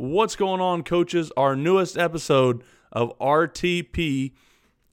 What's going on, coaches? Our newest episode of RTP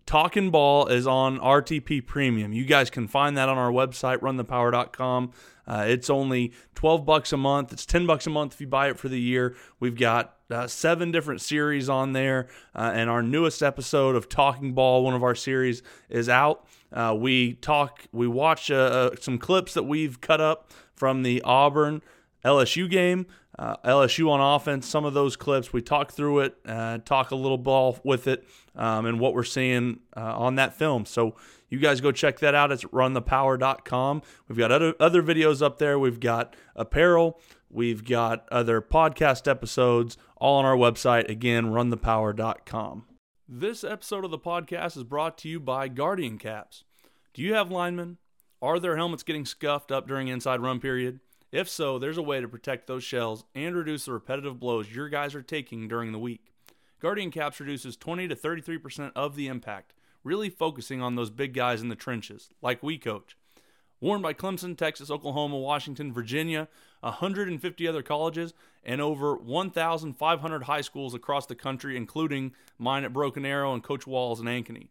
Talking Ball is on RTP Premium. You guys can find that on our website, runthepower.com. Uh, it's only 12 bucks a month. It's 10 bucks a month if you buy it for the year. We've got uh, seven different series on there, uh, and our newest episode of Talking Ball, one of our series, is out. Uh, we talk, we watch uh, uh, some clips that we've cut up from the Auburn LSU game uh, LSU on offense, some of those clips. We talk through it, uh, talk a little ball with it, um, and what we're seeing uh, on that film. So you guys go check that out. It's runthepower.com. We've got other, other videos up there. We've got apparel. We've got other podcast episodes all on our website. Again, runthepower.com. This episode of the podcast is brought to you by Guardian Caps. Do you have linemen? Are their helmets getting scuffed up during inside run period? If so, there's a way to protect those shells and reduce the repetitive blows your guys are taking during the week. Guardian Caps reduces 20 to 33% of the impact, really focusing on those big guys in the trenches, like we coach. Worn by Clemson, Texas, Oklahoma, Washington, Virginia, 150 other colleges, and over 1,500 high schools across the country, including mine at Broken Arrow and Coach Walls in Ankeny.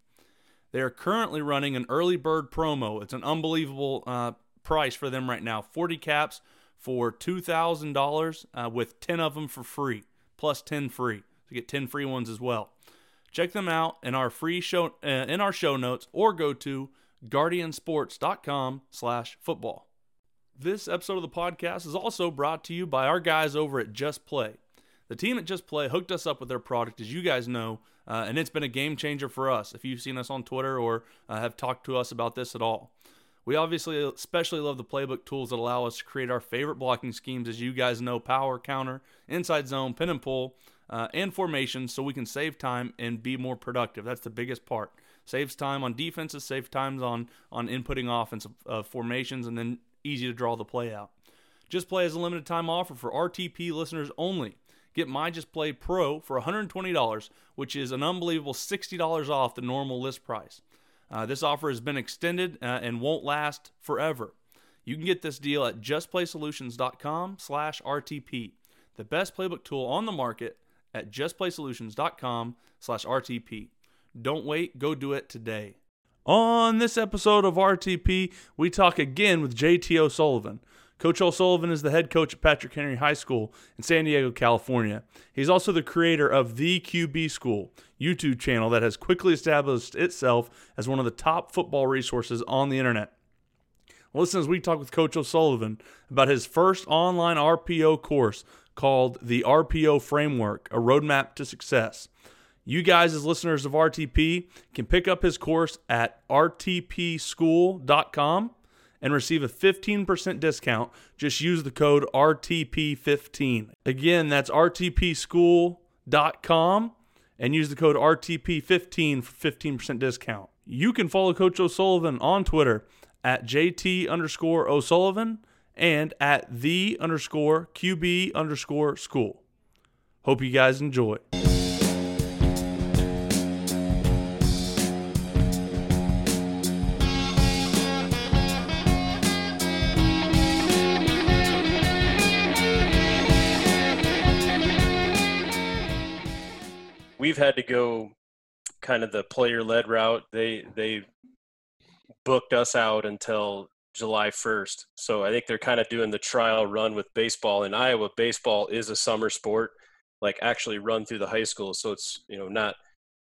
They are currently running an early bird promo. It's an unbelievable uh, price for them right now 40 caps for $2,000 uh, with 10 of them for free, plus 10 free. So get 10 free ones as well. Check them out in our free show uh, in our show notes or go to guardiansports.com slash football. This episode of the podcast is also brought to you by our guys over at Just Play. The team at Just Play hooked us up with their product, as you guys know, uh, and it's been a game changer for us. If you've seen us on Twitter or uh, have talked to us about this at all, we obviously especially love the playbook tools that allow us to create our favorite blocking schemes, as you guys know power, counter, inside zone, pin and pull, uh, and formation, so we can save time and be more productive. That's the biggest part. Saves time on defenses, saves times on, on inputting offensive uh, formations, and then easy to draw the play out. Just Play is a limited time offer for RTP listeners only. Get My Just Play Pro for $120, which is an unbelievable $60 off the normal list price. Uh, this offer has been extended uh, and won't last forever. You can get this deal at justplaysolutions.com slash RTP, the best playbook tool on the market at justplaysolutions.com slash RTP. Don't wait, go do it today. On this episode of RTP, we talk again with JT O'Sullivan. Coach O'Sullivan is the head coach at Patrick Henry High School in San Diego, California. He's also the creator of The QB School, YouTube channel that has quickly established itself as one of the top football resources on the internet. Listen as we talk with Coach O'Sullivan about his first online RPO course called The RPO Framework, a roadmap to success. You guys, as listeners of RTP, can pick up his course at rtpschool.com and receive a 15% discount. Just use the code RTP15. Again, that's rtpschool.com and use the code RTP15 for 15% discount. You can follow Coach O'Sullivan on Twitter at JT underscore O'Sullivan and at the underscore QB underscore school. Hope you guys enjoy. We've had to go kind of the player led route. They they booked us out until July 1st. So I think they're kind of doing the trial run with baseball. In Iowa, baseball is a summer sport, like actually run through the high school. So it's, you know, not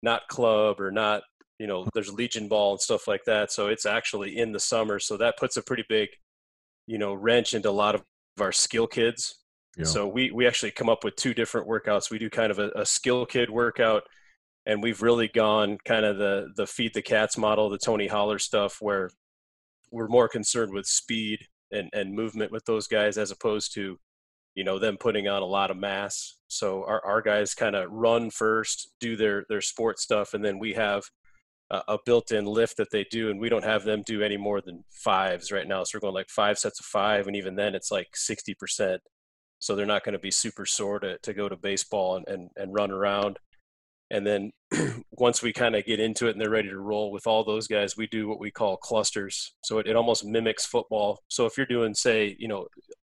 not club or not, you know, there's legion ball and stuff like that. So it's actually in the summer. So that puts a pretty big, you know, wrench into a lot of our skill kids So we we actually come up with two different workouts. We do kind of a, a, skill kid workout, and we've really gone kind of the the feed the cats model, the Tony Holler stuff, where we're more concerned with speed and and movement with those guys as opposed to, you know, them putting on a lot of mass. So our our guys kind of run first, do their their sport stuff, and then we have a, a built-in lift that they do, and we don't have them do any more than fives right now. So we're going like five sets of five, and even then it's like sixty percent so they're not going to be super sore to, to go to baseball and, and, and run around. And then once we kind of get into it and they're ready to roll with all those guys, we do what we call clusters. So it, it almost mimics football. So if you're doing, say, you know,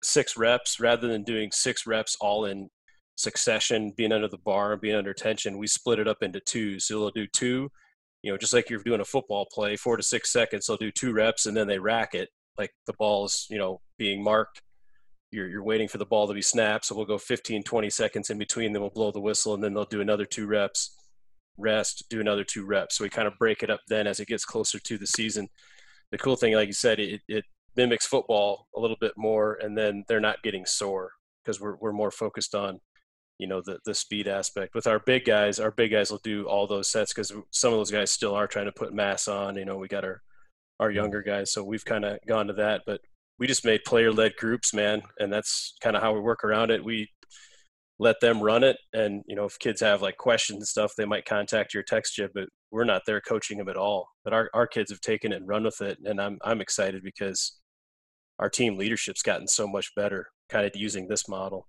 six reps rather than doing six reps all in succession, being under the bar, and being under tension, we split it up into two. So they'll do two, you know, just like you're doing a football play, four to six seconds, they'll do two reps and then they rack it like the ball is, you know, being marked. You're, you're waiting for the ball to be snapped. So we'll go 15, 20 seconds in between, then we'll blow the whistle and then they'll do another two reps, rest, do another two reps. So we kind of break it up then as it gets closer to the season. The cool thing, like you said, it, it mimics football a little bit more and then they're not getting sore because we're, we're more focused on you know the the speed aspect with our big guys our big guys will do all those sets because some of those guys still are trying to put mass on you know we got our our younger guys so we've kind of gone to that but we just made player led groups man and that's kind of how we work around it we let them run it and you know if kids have like questions and stuff they might contact your text you but we're not there coaching them at all but our, our kids have taken it and run with it and i'm i'm excited because our team leadership's gotten so much better kind of using this model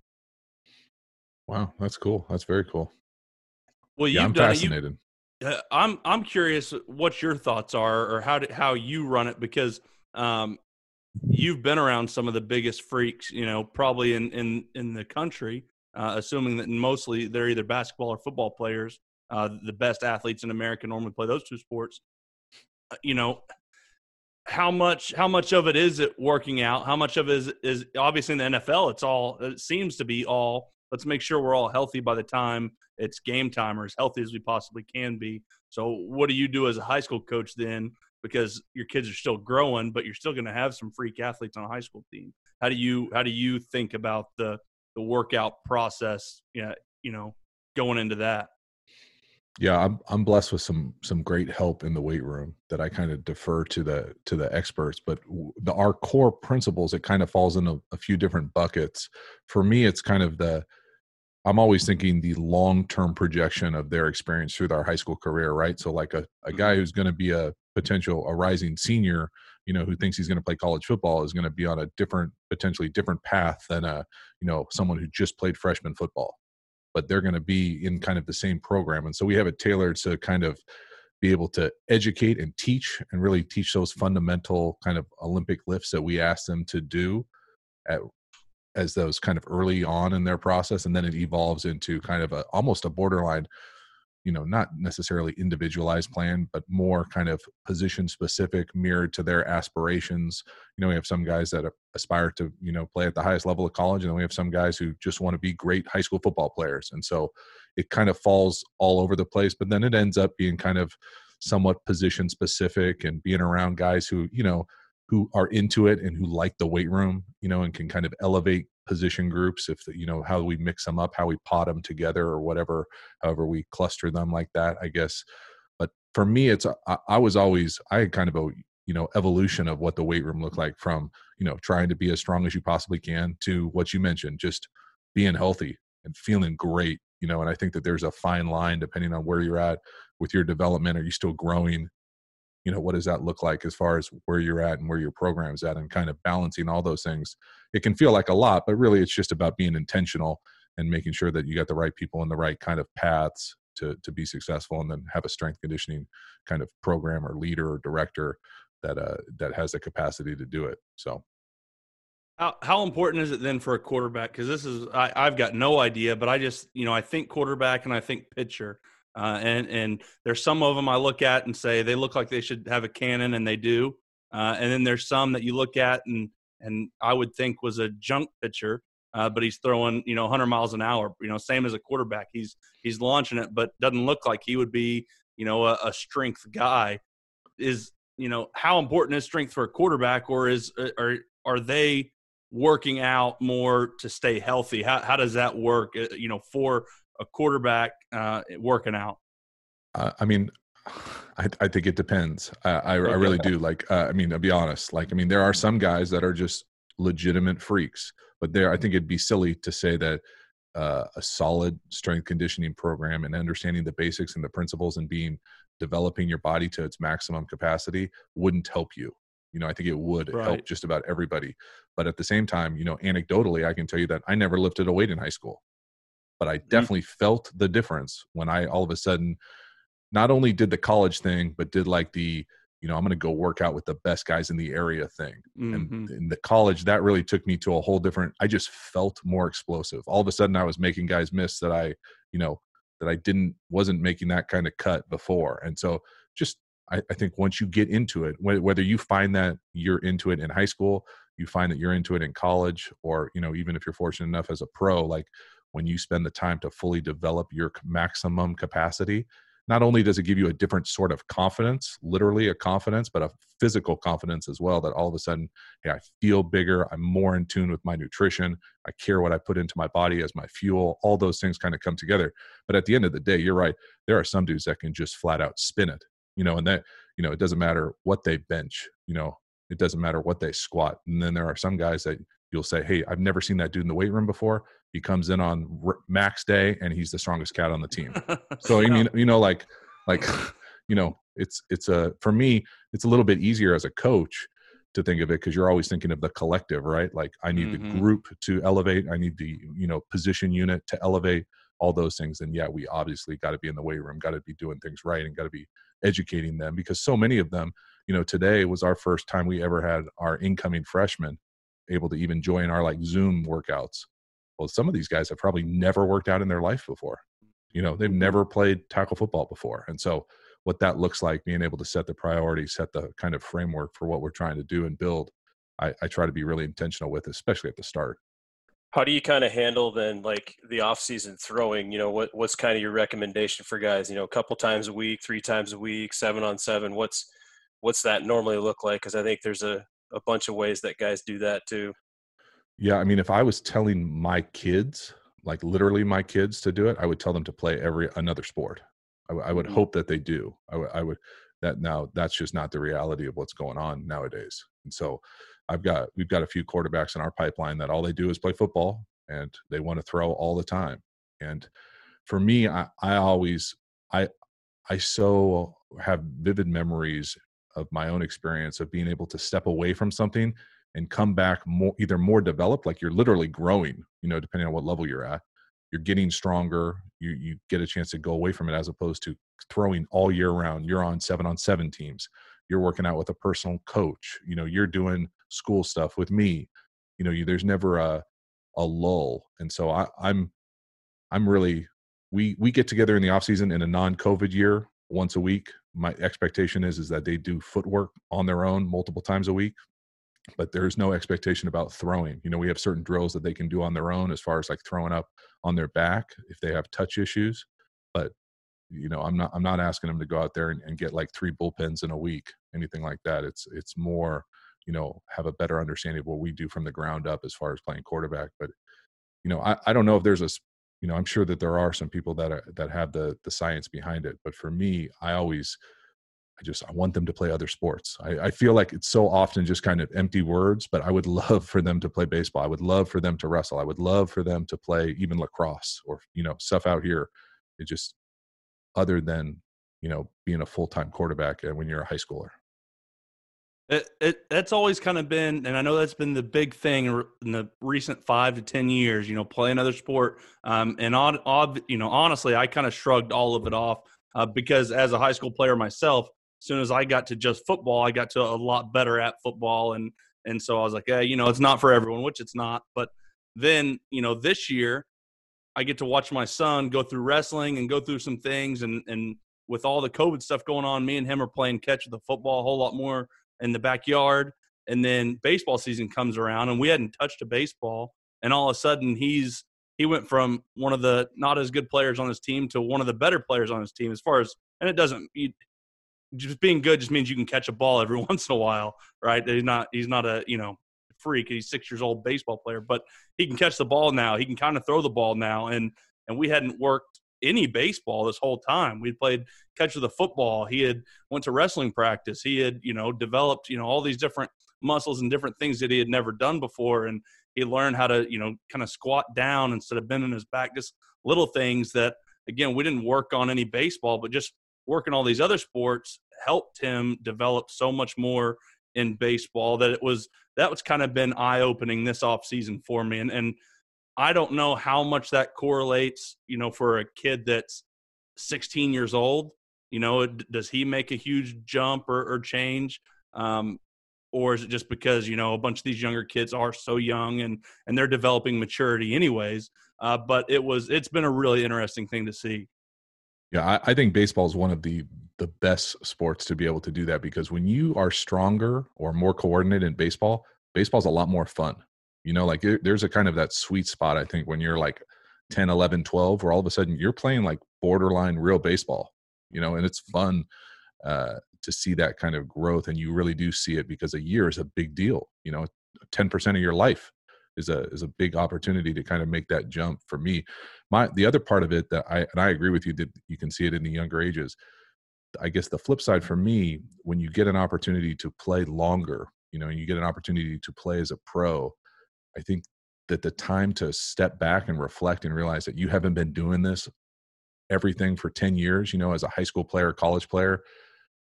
Wow, that's cool. That's very cool. Well, yeah, I'm done fascinated. It. You, uh, I'm I'm curious what your thoughts are, or how do, how you run it, because um, you've been around some of the biggest freaks, you know, probably in in in the country. Uh, assuming that mostly they're either basketball or football players. Uh, the best athletes in America normally play those two sports. Uh, you know, how much how much of it is it working out? How much of it is is obviously in the NFL? It's all it seems to be all let's make sure we're all healthy by the time it's game time or as healthy as we possibly can be. So, what do you do as a high school coach then? Because your kids are still growing, but you're still going to have some freak athletes on a high school team. How do you how do you think about the the workout process? Yeah, you know, going into that. Yeah, I'm I'm blessed with some some great help in the weight room that I kind of defer to the to the experts. But the, our core principles, it kind of falls in a, a few different buckets. For me, it's kind of the I'm always thinking the long term projection of their experience through their high school career, right? So, like a, a guy mm-hmm. who's going to be a potential a rising senior, you know, who thinks he's going to play college football is going to be on a different, potentially different path than a, you know, someone who just played freshman football. But they're going to be in kind of the same program, and so we have it tailored to kind of be able to educate and teach and really teach those fundamental kind of Olympic lifts that we ask them to do at as those kind of early on in their process and then it evolves into kind of a almost a borderline you know not necessarily individualized plan but more kind of position specific mirrored to their aspirations. You know we have some guys that aspire to you know play at the highest level of college and then we have some guys who just want to be great high school football players and so it kind of falls all over the place but then it ends up being kind of somewhat position specific and being around guys who you know who are into it and who like the weight room, you know, and can kind of elevate position groups if you know how we mix them up, how we pot them together, or whatever, however we cluster them like that, I guess. But for me, it's uh, I, I was always I had kind of a you know evolution of what the weight room looked like from you know trying to be as strong as you possibly can to what you mentioned, just being healthy and feeling great you know and i think that there's a fine line depending on where you're at with your development are you still growing you know what does that look like as far as where you're at and where your program's at and kind of balancing all those things. It can feel like a lot but really it's just about being intentional and making sure that you got the right people in the right kind of paths to to be successful and then have a strength conditioning kind of program or leader or director that uh that has the capacity to do it so. How, how important is it then for a quarterback? Because this is I, i've got no idea but i just you know i think quarterback and i think pitcher uh, and and there's some of them I look at and say they look like they should have a cannon, and they do. Uh, and then there's some that you look at and and I would think was a junk pitcher, uh, but he's throwing you know 100 miles an hour. You know, same as a quarterback. He's he's launching it, but doesn't look like he would be you know a, a strength guy. Is you know how important is strength for a quarterback, or is uh, are are they working out more to stay healthy? How how does that work? Uh, you know, for a quarterback uh, working out? Uh, I mean, I, I, think it depends. I, I, I really do. Like, uh, I mean, to be honest, like, I mean, there are some guys that are just legitimate freaks, but there, I think it'd be silly to say that uh, a solid strength conditioning program and understanding the basics and the principles and being developing your body to its maximum capacity wouldn't help you. You know, I think it would right. help just about everybody. But at the same time, you know, anecdotally, I can tell you that I never lifted a weight in high school but I mm-hmm. definitely mm-hmm. felt the difference when I all of a sudden not only did the college thing, but did like the you know i'm going to go work out with the best guys in the area thing Mhm. and in the college that really took me to a whole different i just felt more explosive all of a sudden i was making guys miss that i you know that i didn't wasn't making that kind of cut before and so just i, I think once you get into it wh- whether you find that you're into it in high school you find that you're into it in college or you know even if you're fortunate enough as a pro like when you spend the time to fully develop your maximum capacity not only does it give you a different sort of confidence literally a confidence but a physical confidence as well that all of a sudden hey i feel bigger i'm more in tune with my nutrition i care what i put into my body as my fuel all those things kind of come together. But at the end of the day you're right there are some dudes that can just flat out spin it you know and that you know it doesn't matter what they bench you know it doesn't matter what they squat. And then there are some guys that you'll say hey i've never seen that dude in the weight room before he comes in on r- max day and he's the strongest cat on the team so I mean, you know, like, like, you know, it's it's a for me, it's a little bit easier as a coach to think of it because you're always thinking of the collective, right? Like, I need Mhm. the group to elevate, I need the you know position unit to elevate, all those things. And yeah, we obviously got to be in the weight room, got to be doing things right, and got to be educating them because so many of them, you know, today was our first time we ever had our incoming freshmen able to even join our like Zoom workouts. Well, some of these guys have probably never worked out in their life before you know they've mm-hmm. never played tackle football before and so what that looks like being able to set the priority set the kind of framework for what we're trying to do and build i, I try to be really intentional with especially at the start How do you kind of handle then like the off season throwing? You know, what what's kind of your recommendation for guys? You know, a couple times a week, three times a week, seven on seven. What's what's that normally look like? Because I think there's a a bunch of ways that guys do that too. Yeah i mean if i was telling my kids like literally my kids to do it i would tell them to play every another sport. I, w- I would Mhm. hope that they do. I would- I would that now that's just not the reality of what's going on nowadays. And so i've got we've got a few quarterbacks in our pipeline that all they do is play football and they want to throw all the time. And for me i, I always i i so have vivid memories of my own experience of being able to step away from something and come back more either more developed like you're literally growing you know depending on what level you're at. You're getting stronger you you get a chance to go away from it as opposed to throwing all year round you're on 7 on 7 teams you're working out with a personal coach you know you're doing school stuff with me you know you, there's never a a lull and so I, i'm i'm really we we get together in the off season in a non-covid year once a week. My expectation is is that they do footwork on their own multiple times a week but there's no expectation about throwing. You know we have certain drills that they can do on their own as far as like throwing up on their back if they have touch issues but you know i'm not i'm not asking them to go out there and, and get like three bullpens in a week anything like that. It's it's more you know have a better understanding of what we do from the ground up as far as playing quarterback but you know i, I don't know if there's a you know i'm sure that there are some people that are that have the the science behind it but for me i always I just I want them to play other sports. I, I feel like it's so often just kind of empty words, but I would love for them to play baseball. I would love for them to wrestle. I would love for them to play even lacrosse or you know stuff out here. It just other than you know being a full time quarterback and when you're a high schooler. It, it that's always kind of been, and I know that's been the big thing in the recent five to ten years. You know, play another sport. Um, and odd, odd, you know, honestly, I kind of shrugged all of it off uh, because as a high school player myself, soon as I got to just football, I got to a lot better at football, and and so I was like, yeah, you know, it's not for everyone, which it's not. But then, you know, this year, I get to watch my son go through wrestling and go through some things, and and with all the COVID stuff going on, me and him are playing catch with the football a whole lot more in the backyard. And then baseball season comes around, and we hadn't touched a baseball, and all of a sudden he's he went from one of the not as good players on his team to one of the better players on his team as far as and it doesn't just being good just means you can catch a ball every once in a while right? He's not he's not a you know freak. He's six years old baseball player but he can catch the ball now. He can kind of throw the ball now and and we hadn't worked any baseball this whole time. We played catch with the football. He had went to wrestling practice. He had you know developed you know all these different muscles and different things that he had never done before and he learned how to you know kind of squat down instead of bending his back. Just little things that again we didn't work on any baseball but just working all these other sports helped him develop so much more in baseball that it was that was kind of been eye opening this off season for me. And and I don't know how much that correlates you know for a kid that's 16 years old You know, does he make a huge jump or, or change? Um, or is it just because you know a bunch of these younger kids are so young and and they're developing maturity anyways? Uh, but it was it's been a really interesting thing to see yeah I, I think baseball is one of the the best sports to be able to do that because when you are stronger or more coordinated in baseball baseball's a lot more fun. You know like there's a kind of that sweet spot i think when you're like 10 11 12 where all of a sudden you're playing like borderline real baseball you know and it's fun uh, to see that kind of growth and you really do see it because a year is a big deal you know 10% of your life is a is a big opportunity to kind of make that jump for me my the other part of it that i and i agree with you that you can see it in the younger ages. I guess the flip side for me when you get an opportunity to play longer you know and you get an opportunity to play as a pro i think that the time to step back and reflect and realize that you haven't been doing this everything for 10 years you know as a high school player college player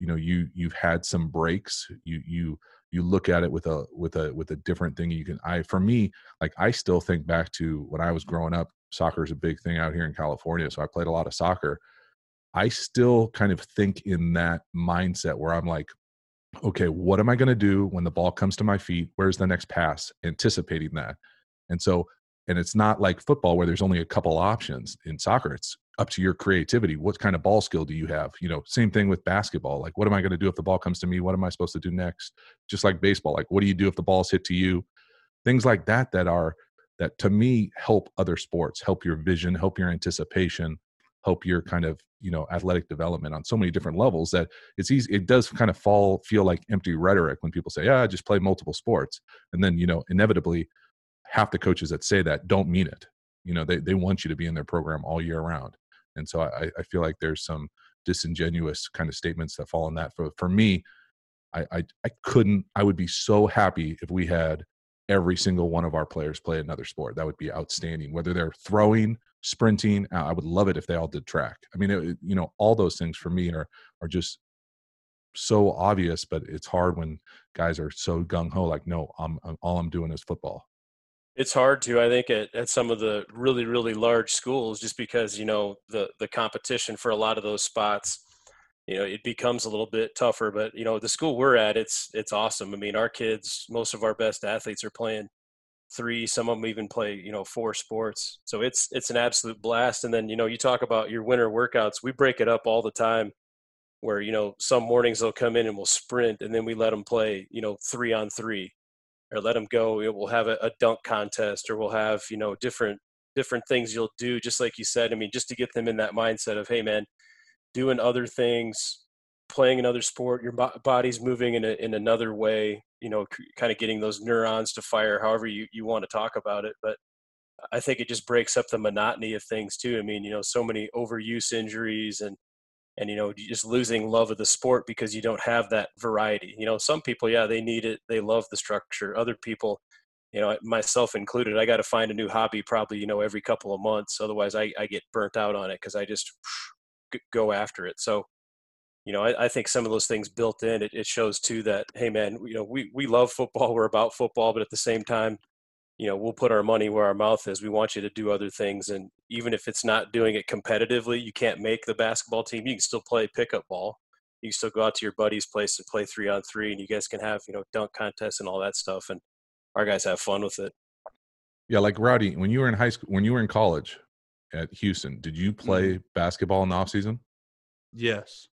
you know you you've had some breaks. You you you look at it with a with a with a different thing. You can i for me like i still think back to when i was growing up soccer is a big thing out here in california so i played a lot of soccer i still kind of think in that mindset where i'm like okay what am i going to do when the ball comes to my feet where's the next pass anticipating that and so and it's not like football where there's only a couple options in soccer it's up to your creativity. What kind of ball skill do you have? You know, same thing with basketball. Like, what am I going to do if the ball comes to me? What am I supposed to do next? Just like baseball. Like, what do you do if the ball's hit to you? Things like that that are that to me help other sports, help your vision, help your anticipation, help your kind of you know athletic development on so many different levels that it's easy. It does kind of fall feel like empty rhetoric when people say, "Yeah, I just play multiple sports," and then you know inevitably half the coaches that say that don't mean it you know they, they want you to be in their program all year round and so I, I feel like there's some disingenuous kind of statements that fall in that. For for me, I, I I couldn't. I would be so happy if we had every single one of our players play another sport. That would be outstanding. Whether they're throwing, sprinting, I would love it if they all did track. I mean, it, you know, all those things for me are are just so obvious, but it's hard when guys are so gung ho. Like, no, I'm, I'm all I'm doing is football it's hard to i think at, at some of the really really large schools just because you know the the competition for a lot of those spots you know it becomes a little bit tougher but you know the school we're at it's it's awesome i mean our kids most of our best athletes are playing three some of them even play you know four sports so it's it's an absolute blast and then you know you talk about your winter workouts we break it up all the time where you know some mornings they'll come in and we'll sprint and then we let them play you know three on three or let them go. We'll have a, a dunk contest, or we'll have you know different different things you'll do. Just like you said, I mean, just to get them in that mindset of, hey, man, doing other things, playing another sport, your body's moving in a, in another way. You know, kind of getting those neurons to fire, however you you want to talk about it, but. I think it just breaks up the monotony of things too. I mean, you know, so many overuse injuries and and you know just losing love of the sport because you don't have that variety you know some people yeah they need it they love the structure other people you know myself included i got to find a new hobby probably you know every couple of months otherwise i, I get burnt out on it because i just go after it. So you know I, I, think some of those things built in it, it shows too that hey man you know we, we love football we're about football but at the same time you know we'll put our money where our mouth is we want you to do other things and even if it's not doing it competitively you can't make the basketball team you can still play pickup ball. You can still go out to your buddy's place and play three on three and you guys can have you know dunk contests and all that stuff and our guys have fun with it. Yeah like rowdy when you were in high school when you were in college at houston did you play mm-hmm. basketball in the off season yes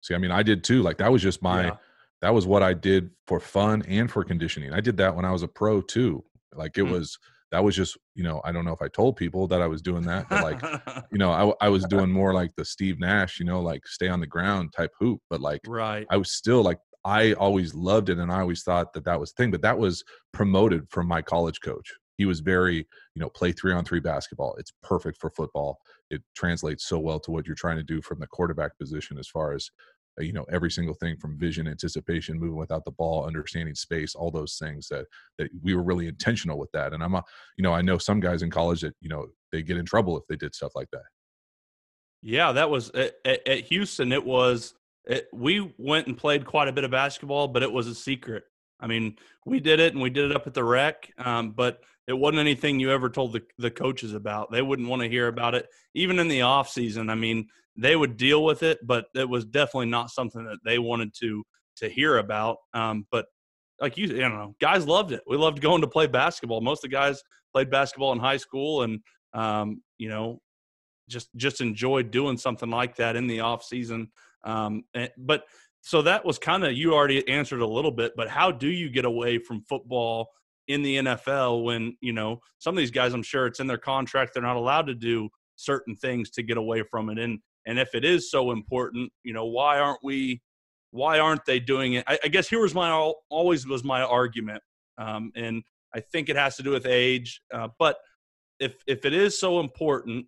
see i mean i did too like that was just my yeah. that was what i did for fun and for conditioning i did that when i was a pro too like it mm. was that was just you know I don't know if I told people that I was doing that, but like you know I I was doing more like the Steve Nash, you know, like stay on the ground type hoop, but like right I was still like I always loved it and I always thought that that was thing, but that was promoted from my college coach. He was very, you know, play three on three basketball. It's perfect for football. It translates so well to what you're trying to do from the quarterback position as far as uh, you know every single thing from vision anticipation moving without the ball understanding space all those things that that we were really intentional with that and i'm a you know i know some guys in college that you know they get in trouble if they did stuff like that yeah that was at, at houston it was it, we went and played quite a bit of basketball but it was a secret i mean we did it and we did it up at the rec um, but it wasn't anything you ever told the, the coaches about they wouldn't want to hear about it even in the off season i mean they would deal with it, but it was definitely not something that they wanted to to hear about. Um, but like you, I don't know, guys loved it. We loved going to play basketball. Most of the guys played basketball in high school, and um, you know, just just enjoyed doing something like that in the off season. Um, and, but so that was kind of you already answered a little bit. But how do you get away from football in the NFL when you know some of these guys? I'm sure it's in their contract; they're not allowed to do certain things to get away from it. And and if it is so important, you know, why aren't we? Why aren't they doing it? I, I guess here was my always was my argument, um, and I think it has to do with age. Uh, but if if it is so important,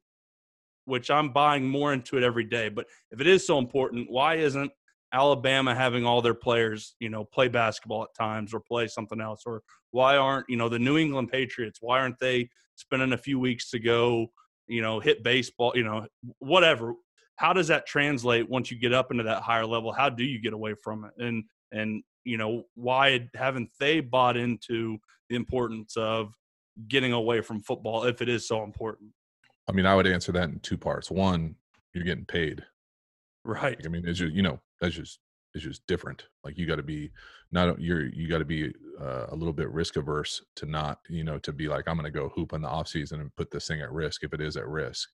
which I'm buying more into it every day, but if it is so important, why isn't Alabama having all their players, you know, play basketball at times or play something else? Or why aren't, you know, the New England Patriots, why aren't they spending a few weeks to go, you know, hit baseball, you know, whatever? How does that translate once you get up into that higher level? How do you get away from it? And and you know, why haven't they bought into the importance of getting away from football if it is so important? I mean, I would answer that in two parts. One, you're getting paid. Right. I mean, it's just, you know, that's just it's just different. Like you got to be not you're you got to be uh, a little bit risk averse to not you know to be like I'm going to go hoop in the off season and put this thing at risk if it is at risk.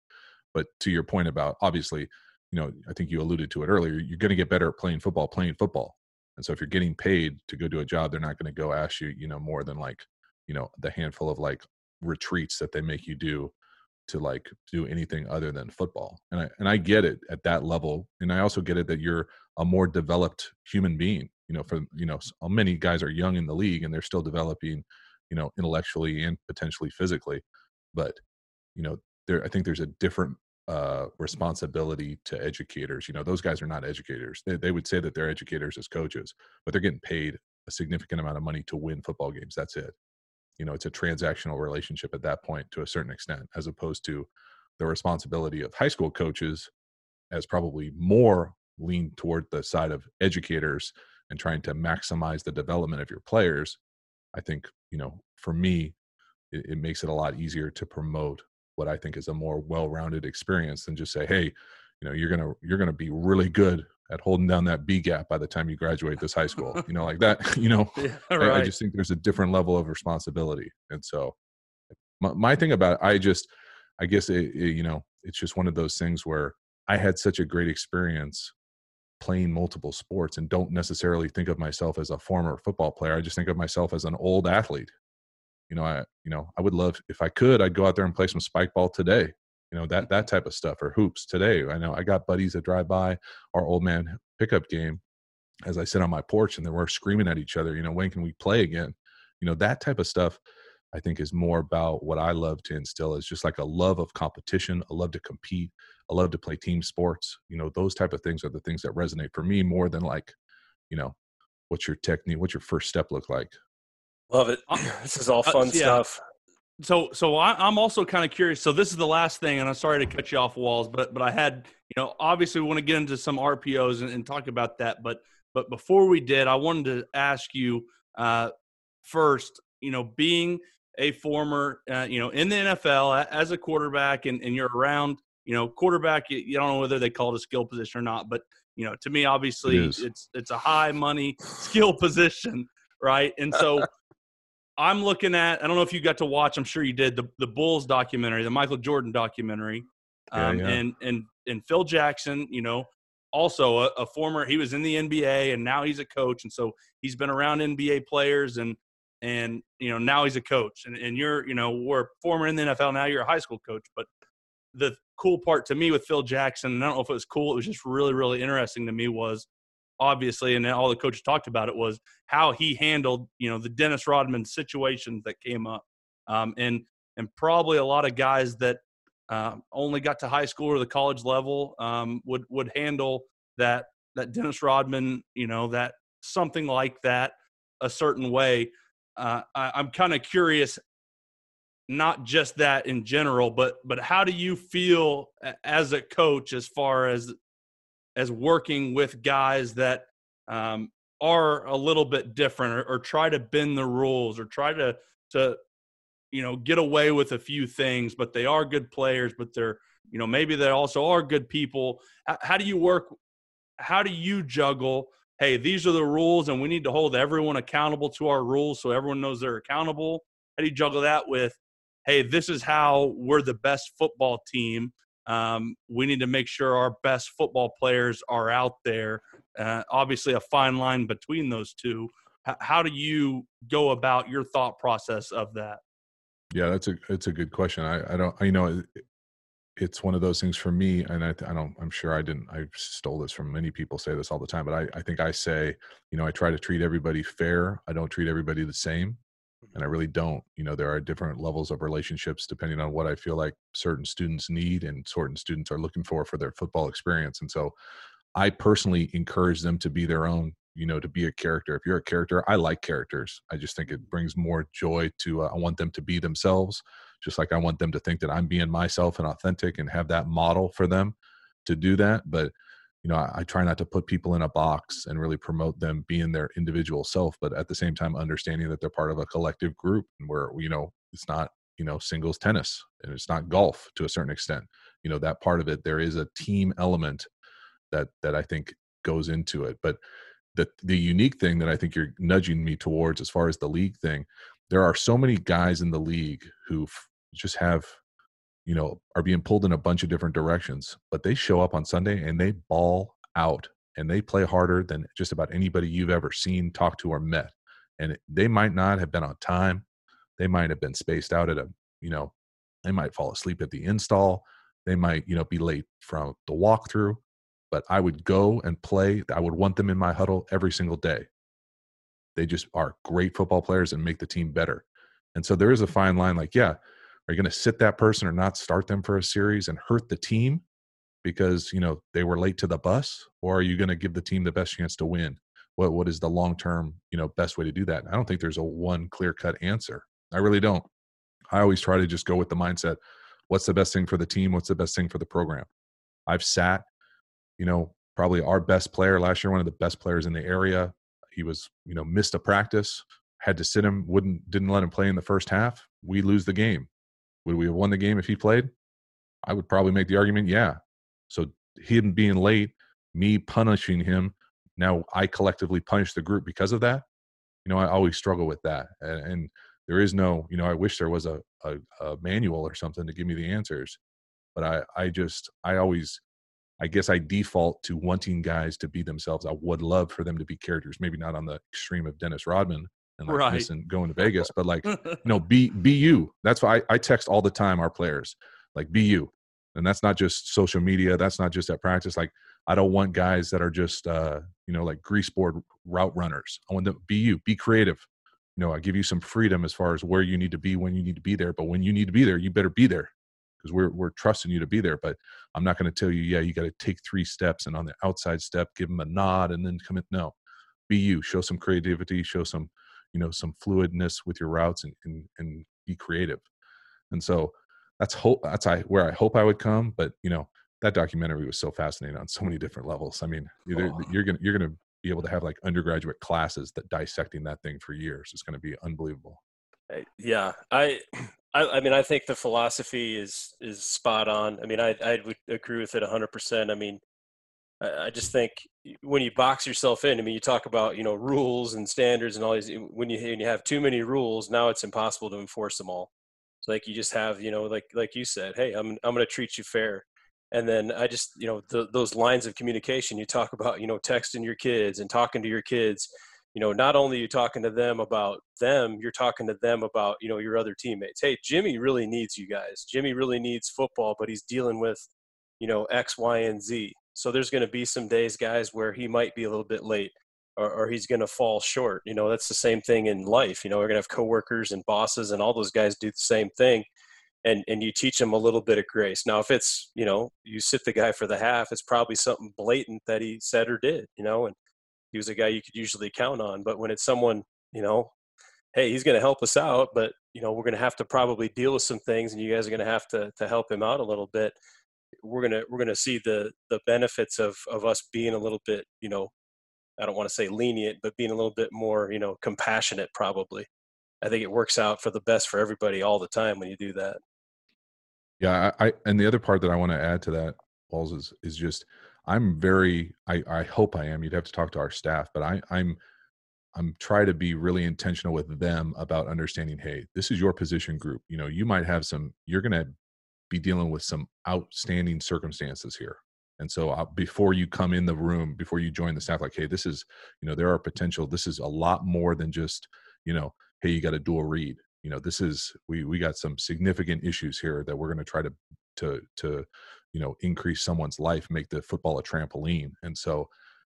But to your point about obviously, you know, I think you alluded to it earlier. You're going to get better at playing football, playing football. And so if you're getting paid to go do a job, they're not going to go ask you, you know, more than like, you know, the handful of like retreats that they make you do to like do anything other than football. And I and I get it at that level. And I also get it that you're a more developed human being. You know, for you know, uh, many guys are young in the league and they're still developing, you know, intellectually and potentially physically. But, you know, there I think there's a different uh responsibility to educators. You know, those guys are not educators. They they would say that they're educators as coaches, but they're getting paid a significant amount of money to win football games. That's it you know it's a transactional relationship at that point to a certain extent as opposed to the responsibility of high school coaches as probably more lean toward the side of educators and trying to maximize the development of your players. I think you know for me it, it makes it a lot easier to promote what i think is a more well-rounded experience than just say hey you know you're gonna you're gonna be really good at holding down that B gap by the time you graduate this high school. you know, like that. You know, yeah, right. I, I, just think there's a different level of responsibility, and so my, my thing about it, I just, I guess it, it, you know, it's just one of those things where I had such a great experience playing multiple sports and don't necessarily think of myself as a former football player. I just think of myself as an old athlete. You know, I you know, I would love if I could, I'd go out there and play some spike ball today you know that that type of stuff or hoops today i know i got buddies that drive by our old man pickup game as i sit on my porch and then we're screaming at each other you know when can we play again? You know that type of stuff i think is more about what i love to instill is just like a love of competition a love to compete a love to play team sports you know those type of things are the things that resonate for me more than like you know what's your technique what's your first step look like? Love it. This is all uh, fun uh, yeah. stuff so so I, am also kind of curious. So this is the last thing, and I'm sorry to cut you off, Walls, but but I had you know obviously we want to get into some RPOs and, and talk about that, but but before we did, I wanted to ask you uh, first. You know, being a former uh, you know in the NFL as a quarterback, and, and you're around you know quarterback. You, you don't know whether they call it a skill position or not, but you know to me obviously it it's it's a high money skill position, right? And so. I'm looking at. I don't know if you got to watch. I'm sure you did the the Bulls documentary, the Michael Jordan documentary, um, yeah, yeah. and and and Phil Jackson. You know, also a, a, former. He was in the NBA and now he's a coach, and so he's been around NBA players and and you know now he's a coach. And and you're you know we're former in the NFL now. You're a high school coach, but the cool part to me with Phil Jackson, and I don't know if it was cool. It was just really really interesting to me was obviously, and all the coaches talked about it was how he handled, you know, the Dennis Rodman situations that came up, um, and and probably a lot of guys that uh, only got to high school or the college level um, would would handle that that Dennis Rodman, you know, that something like that a certain way. Uh, I, I'm kind of curious, not just that in general, but but how do you feel as a coach as far as as working with guys that um, are a little bit different or, or, try to bend the rules or try to to you know get away with a few things but they are good players but they're you know maybe they also are good people. How do you work how do you juggle hey these are the rules and we need to hold everyone accountable to our rules so everyone knows they're accountable? How do you juggle that with hey this is how we're the best football team um, we need to make sure our best football players are out there uh, obviously a fine line between those two. H- how do you go about your thought process of that? Yeah that's a it's a good question. I i don't you know it's one of those things for me and I, I don't i'm sure i didn't i stole this from many people say this all the time but I, I think i say you know i try to treat everybody fair. I don't treat everybody the same and i really don't you know there are different levels of relationships depending on what i feel like certain students need and certain students are looking for for their football experience and so i personally encourage them to be their own you know to be a character. If you're a character i like characters. I just think it brings more joy to uh, i want them to be themselves just like i want them to think that i'm being myself and authentic and have that model for them to do that but you know I, I try not to put people in a box and really promote them being their individual self but at the same time understanding that they're part of a collective group and where you know it's not you know singles tennis and it's not golf to a certain extent. You know that part of it there is a team element that that i think goes into it but the the unique thing that I think you're nudging me towards as far as the league thing, there are so many guys in the league who just have you know are being pulled in a bunch of different directions, but they show up on Sunday and they ball out and they play harder than just about anybody you've ever seen, talked to, or met. And they might not have been on time. They might have been spaced out at a, you know, they might fall asleep at the install. They might, you know, be late from the walkthrough but I would go and play. I would want them in my huddle every single day. They just are great football players and make the team better. And so there is a fine line like, yeah, are you going to sit that person or not start them for a series and hurt the team because, you know, they were late to the bus? Or are you going to give the team the best chance to win? What what is the long term, you know, best way to do that? I don't think there's a one clear cut answer. I really don't. I always try to just go with the mindset, what's the best thing for the team? What's the best thing for the program? I've sat you know, probably our best player last year, one of the best players in the area. He was, you know, missed a practice, had to sit him, wouldn't didn't let him play in the first half. We lose the game. Would we have won the game if he played? I would probably make the argument, yeah. So him being late, me punishing him, now I collectively punish the group because of that. You know, I always struggle with that. And, and there is no, you know, I wish there was a, a, a manual or something to give me the answers. But I, I just, I always I guess I default to wanting guys to be themselves. I would love for them to be characters, maybe not on the extreme of Dennis Rodman and like right. missing going to Vegas, but like you know, be be you. That's why I, I text all the time our players, like be you. And that's not just social media. That's not just at practice. Like I don't want guys that are just uh, you know, like grease board route runners. I want them be you, be creative. You know, I give you some freedom as far as where you need to be when you need to be there. But when you need to be there, you better be there because we're we're trusting you to be there. But I'm not going to tell you, yeah, you got to take three steps, and on the outside step, give them a nod, and then come in. No, be you. Show some creativity. Show some, you know, some fluidness with your routes, and and, and be creative. And so that's hope. That's I where I hope I would come. But you know, that documentary was so fascinating on so many different levels. I mean, you're, oh. you're gonna you're gonna be able to have like undergraduate classes that dissecting that thing for years. It's going to be unbelievable. Eh, yeah, I I, I, mean, I think the philosophy is is spot on. I mean, I I would agree with it hundred percent. I mean, I, just think when you box yourself in, I mean, you talk about you know rules and standards and all these. When you when you have too many rules, now it's impossible to enforce them all. So like you just have you know like like you said, hey, I'm I'm going to treat you fair. And then I just you know the, those lines of communication you talk about you know texting your kids and talking to your kids you know not only you talking to them about them you're talking to them about you know your other teammates hey jimmy really needs you guys jimmy really needs football but he's dealing with you know x y and z so there's going to be some days guys where he might be a little bit late or, or he's going to fall short you know that's the same thing in life you know we're going to have coworkers and bosses and all those guys do the same thing and and you teach them a little bit of grace now if it's you know you sit the guy for the half it's probably something blatant that he said or did you know and he was a guy you could usually count on. But when it's someone, you know, hey, he's going to help us out, but you know, we're going to have to probably deal with some things, and you guys are going to have to to help him out a little bit. We're gonna we're gonna see the the benefits of of us being a little bit, you know, I don't want to say lenient, but being a little bit more, you know, compassionate. Probably, I think it works out for the best for everybody all the time when you do that. Yeah, I, I and the other part that I want to add to that, Walls, is is just I'm very I I hope I am. You'd have to talk to our staff, but I I'm I'm try to be really intentional with them about understanding. Hey, this is your position group. You know, you might have some. You're going to be dealing with some outstanding circumstances here. And so uh, before you come in the room, before you join the staff, like, hey, this is, you know, there are potential. This is a lot more than just, you know, hey, you got a read. You know, this is we we got some significant issues here that we're going to try to to to you know increase someone's life, make the football a trampoline. And so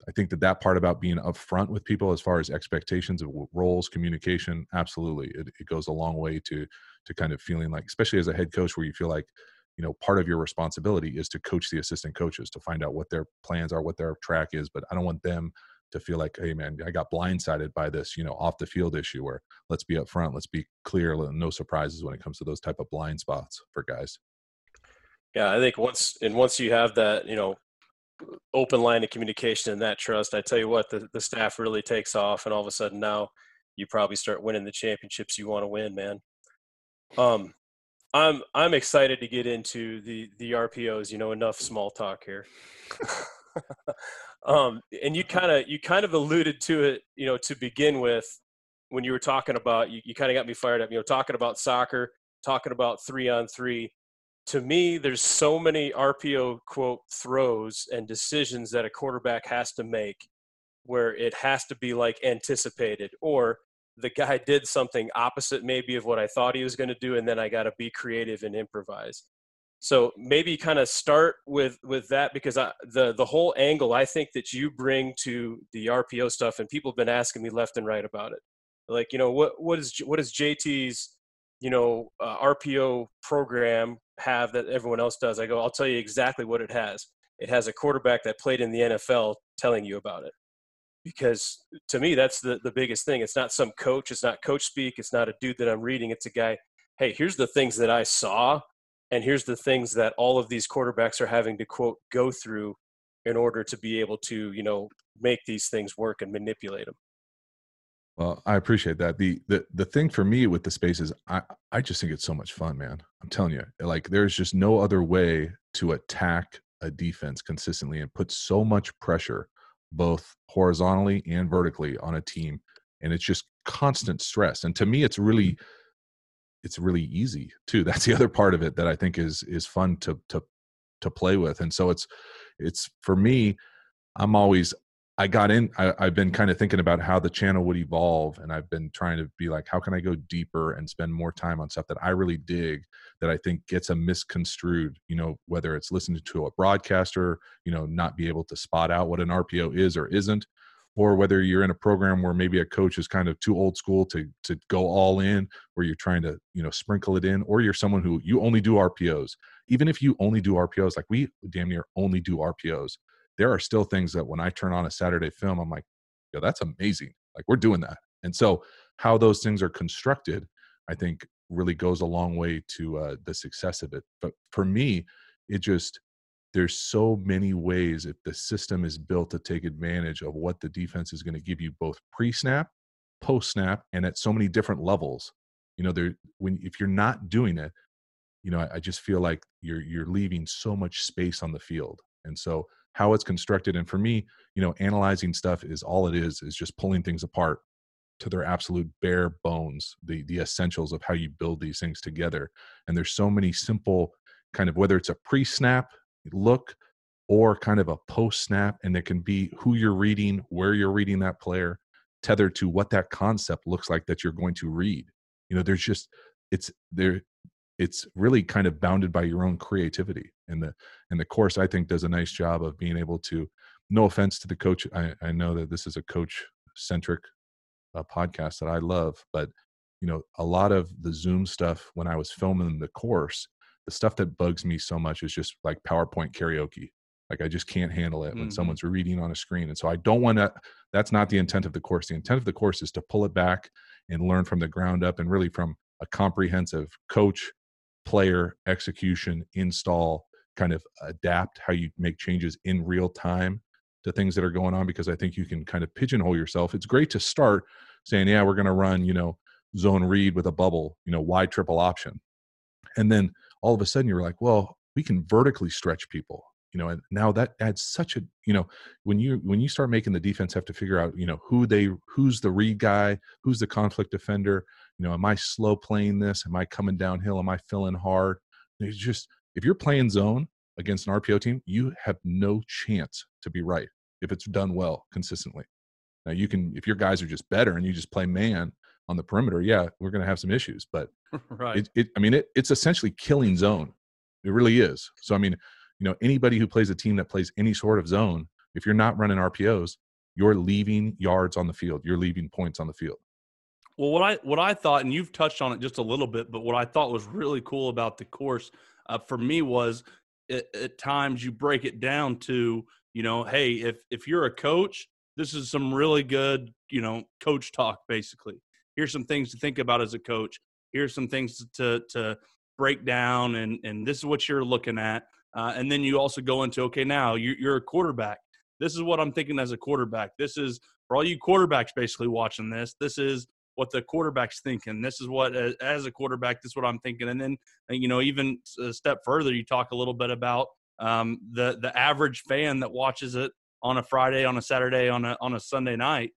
I think that that part about being upfront with people as far as expectations of roles, communication, absolutely, it, it goes a long way to to kind of feeling like, especially as a head coach, where you feel like, you know, part of your responsibility is to coach the assistant coaches to find out what their plans are, what their track is. But I don't want them to feel like, hey, man, I got blindsided by this, you know, off the field issue. Where let's be upfront, let's be clear, no surprises when it comes to those type of blind spots for guys. Yeah, I think once and once you have that, you know, open line of communication and that trust, I tell you what, the, the staff really takes off, and all of a sudden now you probably start winning the championships you want to win, man. Um, I'm I'm excited to get into the the RPOs. You know, enough small talk here. um, and you kind of you kind of alluded to it, you know, to begin with when you were talking about you, you kind of got me fired up. You know, talking about soccer, talking about three on three to me, there's so many RPO quote throws and decisions that a quarterback has to make where it has to be like anticipated or the guy did something opposite maybe of what I thought he was going to do and then I got to be creative and improvise. So maybe kind of start with with that because I, the the whole angle I think that you bring to the RPO stuff and people have been asking me left and right about it. Like, you know, what what is what is JT's you know uh, RPO program have that everyone else does? I go, I'll tell you exactly what it has. It has a quarterback that played in the NFL telling you about it. Because to me, that's the, the biggest thing. It's not some coach, it's not coach speak, it's not a dude that I'm reading. It's a guy, hey, here's the things that I saw, and here's the things that all of these quarterbacks are having to quote go through in order to be able to, you know, make these things work and manipulate them. Well, I appreciate that. The the the thing for me with the space is I I just think it's so much fun, man. I'm telling you, like there's just no other way to attack a defense consistently and put so much pressure both horizontally and vertically on a team and it's just constant stress. And to me it's really mm-hmm. it's really easy too. That's the other part of it that I think is is fun to to to play with. And so it's it's for me I'm always I got in. I, have been kind of thinking about how the channel would evolve, and I've been trying to be like, how can I go deeper and spend more time on stuff that I really dig, that I think gets a misconstrued. You know, whether it's listening to a broadcaster, you know, not be able to spot out what an RPO is or isn't, or whether you're in a program where maybe a coach is kind of too old school to to go all in, where you're trying to you know sprinkle it in, or you're someone who you only do RPOs. Even if you only do RPOs, like we damn near only do RPOs there are still things that when I turn on a Saturday film, I'm like, yo, that's amazing. Like we're doing that. And so how those things are constructed, I think really goes a long way to uh, the success of it. But for me, it just, there's so many ways if the system is built to take advantage of what the defense is going to give you both pre-snap, post-snap, and at so many different levels. You know, there when if you're not doing it, you know, I, I just feel like you're you're leaving so much space on the field. And so how it's constructed and for me you know analyzing stuff is all it is is just pulling things apart to their absolute bare bones the the essentials of how you build these things together and there's so many simple kind of whether it's a pre-snap look or kind of a post snap and it can be who you're reading where you're reading that player tethered to what that concept looks like that you're going to read. You know there's just it's there it's really kind of bounded by your own creativity and the and the course i think does a nice job of being able to no offense to the coach i, I know that this is a coach centric uh, podcast that i love but you know a lot of the zoom stuff when i was filming the course the stuff that bugs me so much is just like powerpoint karaoke like i just can't handle it when mm-hmm. someone's reading on a screen and so i don't want to that's not the intent of the course the intent of the course is to pull it back and learn from the ground up and really from a comprehensive coach player execution install kind of adapt how you make changes in real time to things that are going on because i think you can kind of pigeonhole yourself. It's great to start saying yeah we're going to run you know zone read with a bubble you know wide triple option. And then all of a sudden you're like, well, we can vertically stretch people you know and now that adds such a you know when you when you start making the defense have to figure out you know who they who's the read guy who's the conflict defender you know am i slow playing this? Am i coming downhill? Am i filling hard? It's just if you're playing zone against an rpo team you have no chance to be right if it's done well consistently. Now you can if your guys are just better and you just play man on the perimeter yeah we're going to have some issues but right. it, it i mean it, it's essentially killing zone. It really is. So i mean you know anybody who plays a team that plays any sort of zone if you're not running rpos you're leaving yards on the field. You're leaving points on the field well what i what i thought and you've touched on it just a little bit but what i thought was really cool about the course uh, for me was at, at times you break it down to you know hey if if you're a coach this is some really good you know coach talk basically here's some things to think about as a coach here's some things to to break down and and this is what you're looking at uh, and then you also go into okay, now you're, you're a quarterback. This is what I'm thinking as a quarterback. This is for all you quarterbacks basically watching this. This is what the quarterback's thinking. This is what as a quarterback, this is what I'm thinking. And then uh, you know, even a step further, you talk a little bit about um, the the average fan that watches it on a Friday, on a Saturday, on a on a Sunday night.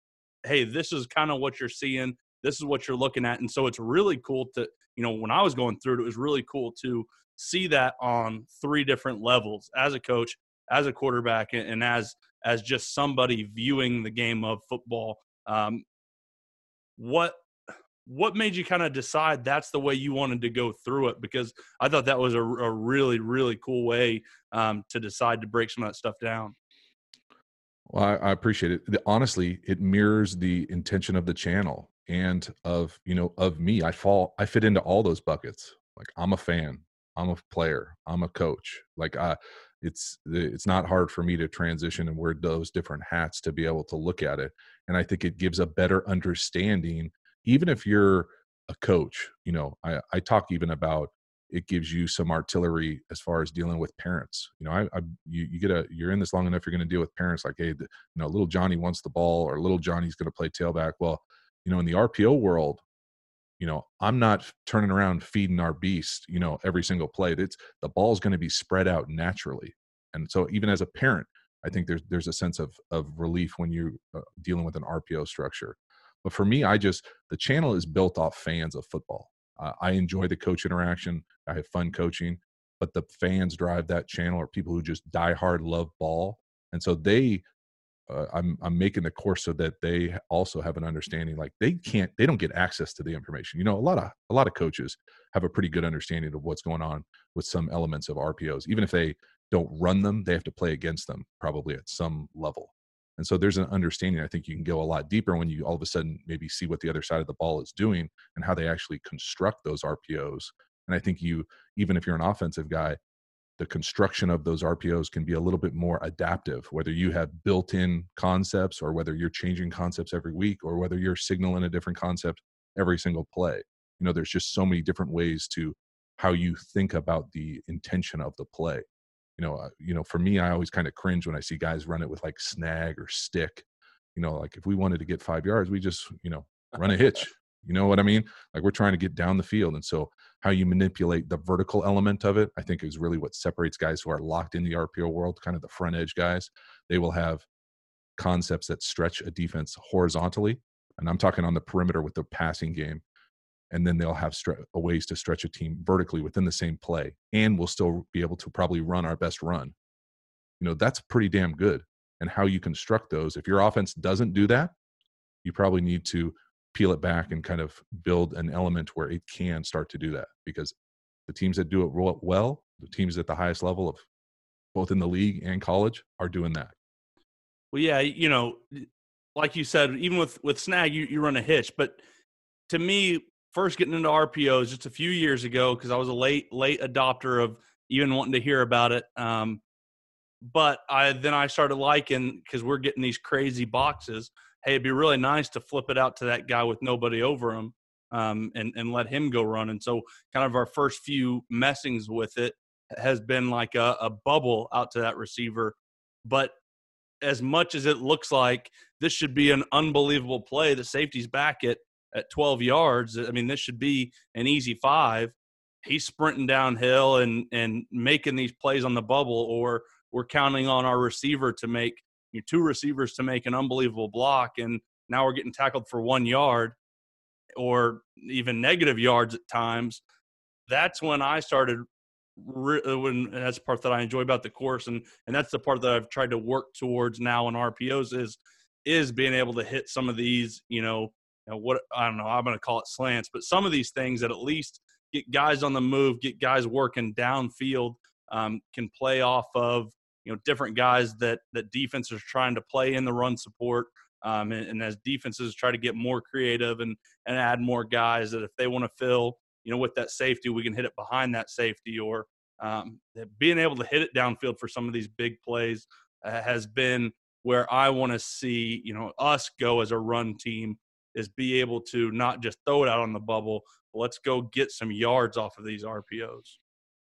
Hey, this is kind of what you're seeing. This is what you're looking at, and so it's really cool to you know when I was going through it, it was really cool to see that on three different levels as a coach, as a quarterback, and as as just somebody viewing the game of football. Um, what what made you kind of decide that's the way you wanted to go through it? Because I thought that was a, a really really cool way um, to decide to break some of that stuff down. Well, I, I appreciate it. Honestly, it mirrors the intention of the channel and of you know of me. I fall, I fit into all those buckets. Like I'm a fan. I'm a player. I'm a coach. Like I, it's it's not hard for me to transition and wear those different hats to be able to look at it. And I think it gives a better understanding, even if you're a coach. You know, I, I talk even about it gives you some artillery as far as dealing with parents. You know, I, I you, you get a you're in this long enough, you're going to deal with parents like, hey, the, you know, little Johnny wants the ball, or little Johnny's going to play tailback. Well, you know, in the RPO world, you know i'm not turning around feeding our beast you know every single play it's the ball's going to be spread out naturally. And so even as a parent i think there's there's a sense of of relief when you're uh, dealing with an rpo structure. But for me i just the channel is built off fans of football. Uh, i enjoy the coach interaction i have fun coaching but the fans drive that channel or people who just die hard love ball. And so they uh, I'm I'm making the course so that they also have an understanding. Like they can't, they don't get access to the information. You know, a lot of a lot of coaches have a pretty good understanding of what's going on with some elements of RPOs. Even if they don't run them, they have to play against them probably at some level. And so there's an understanding. I think you can go a lot deeper when you all of a sudden maybe see what the other side of the ball is doing and how they actually construct those RPOs. And I think you, even if you're an offensive guy, the construction of those RPOs can be a little bit more adaptive, whether you have built in concepts or whether you're changing concepts every week or whether you're signaling a different concept every single play. You know, there's just so many different ways to how you think about the intention of the play. You know, uh, you know, for me, I always kind of cringe when I see guys run it with like snag or stick. You know, like if we wanted to get five yards, we just, you know, run a hitch. You know what I mean? Like we're trying to get down the field. And so how you manipulate the vertical element of it, I think is really what separates guys who are locked in the RPO world, kind of the front edge guys. They will have concepts that stretch a defense horizontally. And I'm talking on the perimeter with the passing game. And then they'll have stre- ways to stretch a team vertically within the same play. And we'll still be able to probably run our best run. You know, that's pretty damn good. And how you construct those, if your offense doesn't do that, you probably need to peel it back and kind of build an element where it can start to do that because the teams that do it well the teams at the highest level of both in the league and college are doing that. Well yeah you know like you said even with with snag you, you run a hitch but to me first getting into rpos just a few years ago because i was a late late adopter of even wanting to hear about it um, but i then i started liking because we're getting these crazy boxes hey, it'd be really nice to flip it out to that guy with nobody over him um, and, and let him go run. And so, kind of our first few messings with it has been like a, a bubble out to that receiver. But as much as it looks like this should be an unbelievable play, the safety's back at, at 12 yards. I mean, this should be an easy five. he's sprinting downhill and and making these plays on the bubble, or we're counting on our receiver to make two receivers to make an unbelievable block, and now we're getting tackled for one yard or even negative yards at times. That's when I started. Uh, when that's the part that I enjoy about the course, and and that's the part that I've tried to work towards now in RPOs is is being able to hit some of these, you know, you know what I don't know, I'm going to call it slants, but some of these things that at least get guys on the move, get guys working downfield, um, can play off of you know different guys that that defenses are trying to play in the run support. Um, and, and, as defenses try to get more creative and and add more guys that if they want to fill you know with that safety we can hit it behind that safety or um, being able to hit it downfield for some of these big plays uh, has been where I want to see you know us go as a run team is be able to not just throw it out on the bubble, but let's go get some yards off of these RPOs.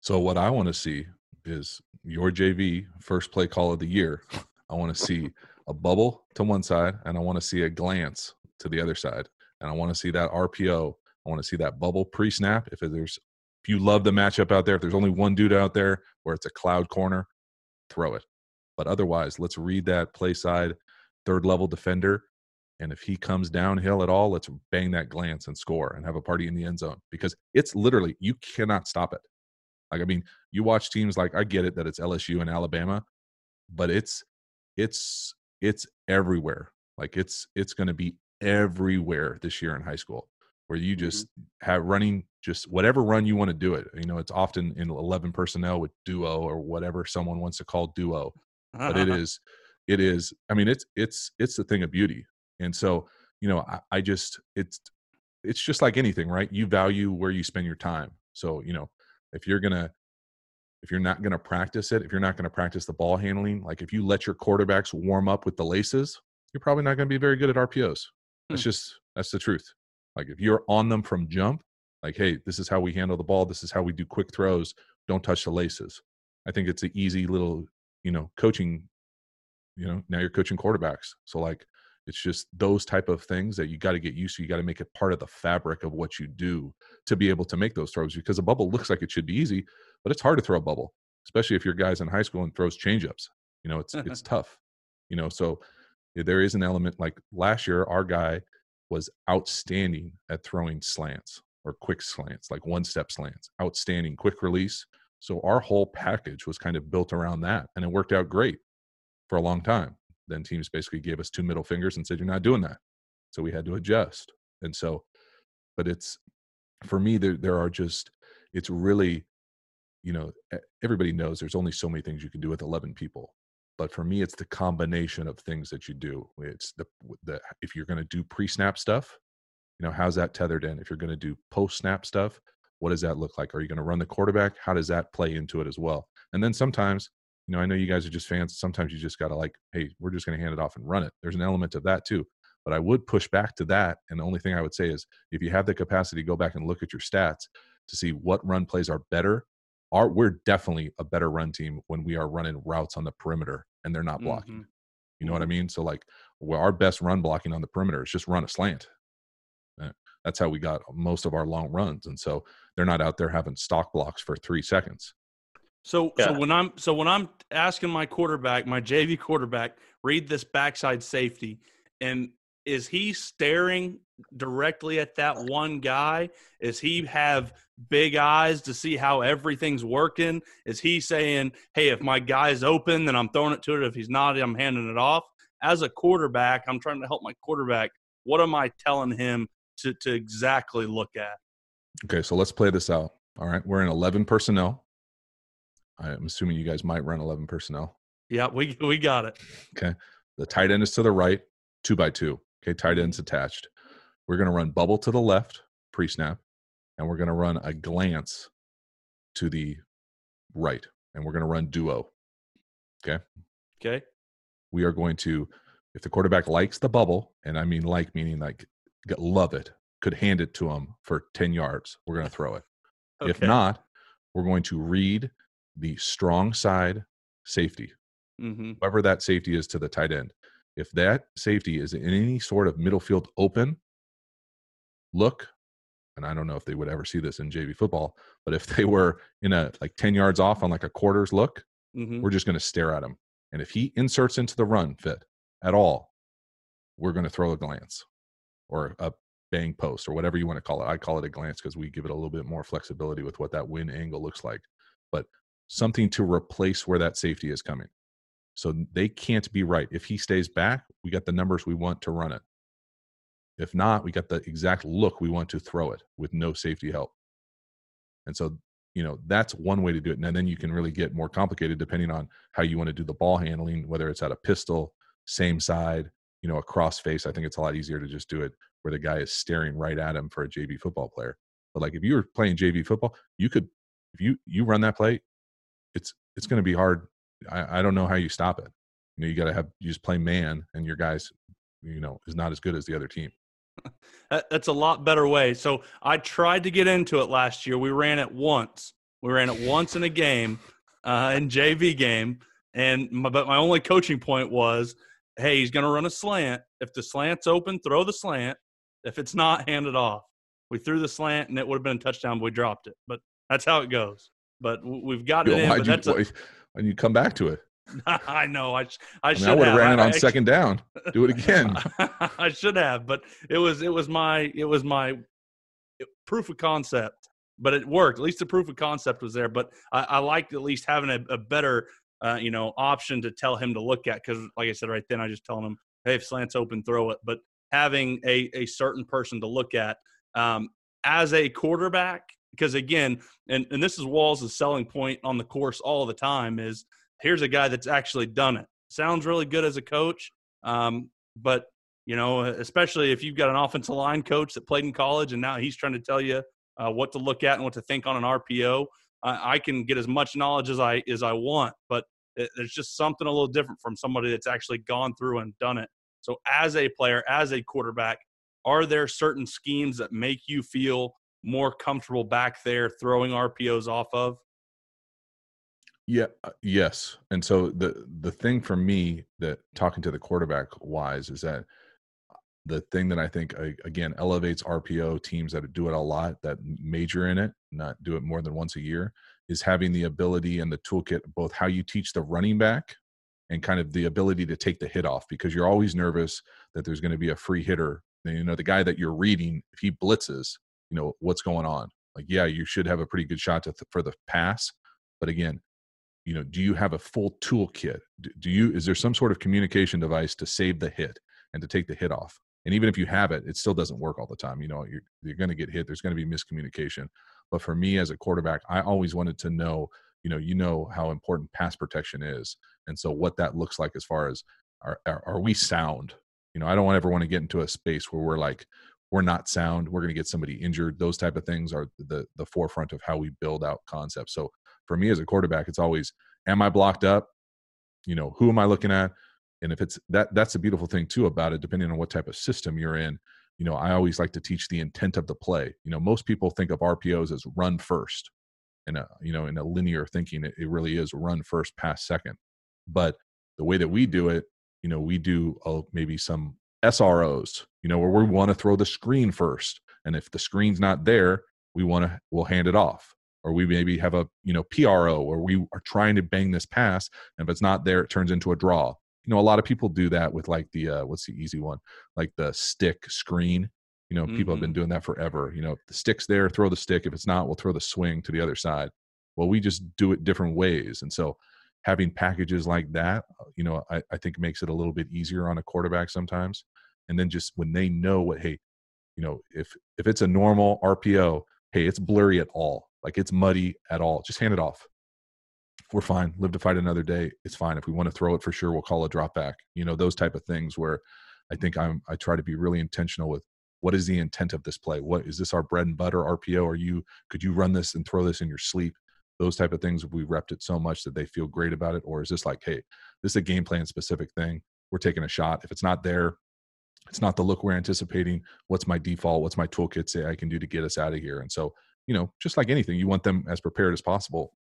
So what I want to see is your JV first play call of the year. I want to see a bubble to one side and I want to see a glance to the other side. And I want to see that RPO. I want to see that bubble pre-snap. If there's if you love the matchup out there, if there's only one dude out there where it's a cloud corner, throw it. But otherwise, let's read that play side third level defender. And if he comes downhill at all, let's bang that glance and score and have a party in the end zone because it's literally, you cannot stop it. Like, I mean, you watch teams like, I get it that it's LSU and Alabama, but it's, it's, it's everywhere. Like it's, it's going to be everywhere this year in high school where you mm-hmm. just mm-hmm. have running just whatever run you want to do it. You know, it's often in 11 personnel with duo or whatever someone wants to call duo but it is it is i mean it's it's it's the thing of beauty and so you know I, I, just it's it's just like anything right you value where you spend your time so you know if you're gonna if you're not gonna practice it if you're not gonna practice the ball handling like if you let your quarterbacks warm up with the laces you're probably not gonna be very good at rpos that's hmm. just that's the truth. Like if you're on them from jump like hey this is how we handle the ball this is how we do quick throws don't touch the laces. I think it's an easy little you know coaching you know now you're coaching quarterbacks. So like it's just those type of things that you got to get used to you got to make it part of the fabric of what you do to be able to make those throws because a bubble looks like it should be easy but it's hard to throw a bubble especially if your guys in high school and throws changeups you know it's it's tough you know so there is an element like last year our guy was outstanding at throwing slants or quick slants like one step slants outstanding quick release so our whole package was kind of built around that, and it worked out great for a long time. Then teams basically gave us two middle fingers and said, "You're not doing that," so we had to adjust. And so, but it's for me there there are just it's really you know everybody knows there's only so many things you can do with 11 people but for me it's the combination of things that you do it's the the if you're going to do pre-snap stuff you know how's that tethered in if you're going to do post-snap stuff what does that look like? Are you going to run the quarterback? How does that play into it as well? And then sometimes, you know, I know you guys are just fans. Sometimes you just got to like, hey, we're just going to hand it off and run it. There's an element of that too. But I would push back to that. And the only thing I would say is if you have the capacity, go back and look at your stats to see what run plays are better. Are we're definitely a better run team when we are running routes on the perimeter and they're not blocking. Mm-hmm. You know what I mm-hmm. mean? So like, well, our best run blocking on the perimeter is just run a slant. Eh, that's how we got most of our long runs. And so they're not out there having stalk blocks for three seconds. So, yeah. so when I'm so when I'm asking my quarterback, my JV quarterback, read this backside safety, and is he staring directly at that one guy? Is he have big eyes to see how everything's working? Is he saying, "Hey, if my guy's open, then I'm throwing it to it. If he's not, I'm handing it off." As a quarterback, I'm trying to help my quarterback. What am I telling him to to exactly look at? Okay, so let's play this out. All right, we're in 11 personnel. I'm assuming you guys might run 11 personnel. Yeah, we we got it. Okay, the tight end is to the right, two by two. Okay, tight end's attached. We're going to run bubble to the left, pre snap, and we're going to run a glance to the right, and we're going to run duo. Okay. Okay. We are going to, if the quarterback likes the bubble, and I mean like meaning like love it, could hand it to him for 10 yards, we're going to throw it. Okay. If not, we're going to read the strong side safety, mm-hmm. whoever that safety is to the tight end. If that safety is in any sort of middle field open, look, and I don't know if they would ever see this in JV football, but if they were in a like 10 yards off on like a quarters look, Mhm. we're just going to stare at him. And if he inserts into the run fit at all, we're going to throw a glance or a bang post or whatever you want to call it. I call it a glance because we give it a little bit more flexibility with what that win angle looks like. But something to replace where that safety is coming. So they can't be right. If he stays back, we got the numbers we want to run it. If not, we got the exact look we want to throw it with no safety help. And so, you know, that's one way to do it. And then you can really get more complicated depending on how you want to do the ball handling, whether it's at a pistol, same side, you know, a cross face. I think it's a lot easier to just do it where the guy is staring right at him for a JV football player. But like if you were playing JV football, you could if you you run that play, it's it's going to be hard. I, I don't know how you stop it. You know, you got to have you just play man, and your guys, you know, is not as good as the other team. That's a lot better way. So I tried to get into it last year. We ran it once. We ran it once in a game, uh, in JV game, and my, but my only coaching point was, hey, he's going to run a slant. If the slant's open, throw the slant. If it's not, hand it off. We threw the slant, and it would have been a touchdown, but we dropped it. But that's how it goes. But we've got it in. you, a, and you come back to it. I know. I sh- I, I, mean, should I would have ran it on I- second down. Do it again. I should have, but it was it was my it was my proof of concept. But it worked. At least the proof of concept was there. But I, I liked at least having a, a better uh, you know option to tell him to look at because, like I said right then, I just telling him, hey, if slants open, throw it. But having a a certain person to look at um, as a quarterback, because again, and and this is Walls' selling point on the course all the time is here's a guy that's actually done it. Sounds really good as a coach, um, but you know, especially if you've got an offensive line coach that played in college and now he's trying to tell you uh, what to look at and what to think on an RPO. I, I can get as much knowledge as I as I want, but it, there's just something a little different from somebody that's actually gone through and done it. So, as a player, as a quarterback, are there certain schemes that make you feel more comfortable back there throwing RPOs off of? Yeah, uh, yes. And so the the thing for me that talking to the quarterback wise is that the thing that I think uh, again elevates RPO teams that do it a lot that major in it, not do it more than once a year, is having the ability and the toolkit both how you teach the running back and kind of the ability to take the hit off because you're always nervous that there's going to be a free hitter. You know, the guy that you're reading, if he blitzes, you know what's going on. Like, yeah, you should have a pretty good shot to th- for the pass, but again, you know do you have a full toolkit? Do, do you is there some sort of communication device to save the hit and to take the hit off? And even if you have it it still doesn't work all the time you know you're, you're going to get hit there's going to be miscommunication. But for me as a quarterback i always wanted to know you know you know how important pass protection is and so what that looks like as far as are, are, are we sound? You know i don't ever want to get into a space where we're like we're not sound we're going to get somebody injured those type of things are the the forefront of how we build out concepts so for me as a quarterback, it's always, am I blocked up? You know, who am I looking at? And if it's that, that's a beautiful thing too about it, depending on what type of system you're in. You know, I always like to teach the intent of the play. You know, most people think of RPOs as run first. And, you know, in a linear thinking, it, it really is run first, pass second. But the way that we do it, you know, we do uh, maybe some SROs, you know, where we want to throw the screen first. And if the screen's not there, we want to, we'll hand it off or we maybe have a you know PRO or we are trying to bang this pass, and if it's not there, it turns into a draw. You know, a lot of people do that with like the uh, what's the easy one, like the stick screen. You know, people have been doing that forever. You know, if the stick's there, throw the stick. If it's not, we'll throw the swing to the other side. Well, we just do it different ways, and so having packages like that, you know, I, I think makes it a little bit easier on a quarterback sometimes. And then just when they know what, hey, you know, if if it's a normal RPO, hey, it's blurry at all like it's muddy at all. Just hand it off. We're fine. Live to fight another day. It's fine. If we want to throw it for sure, we'll call a drop back. You know, those type of things where I think I'm I try to be really intentional with what is the intent of this play? What is this our bread and butter RPO? Are you could you run this and throw this in your sleep? Those type of things we repped it so much that they feel great about it, or is this like, hey, this is a game plan specific thing? We're taking a shot. If it's not there, it's not the look we're anticipating. What's my default? What's my toolkit say I can do to get us out of here? And so you know, just like anything, you want them as prepared as possible.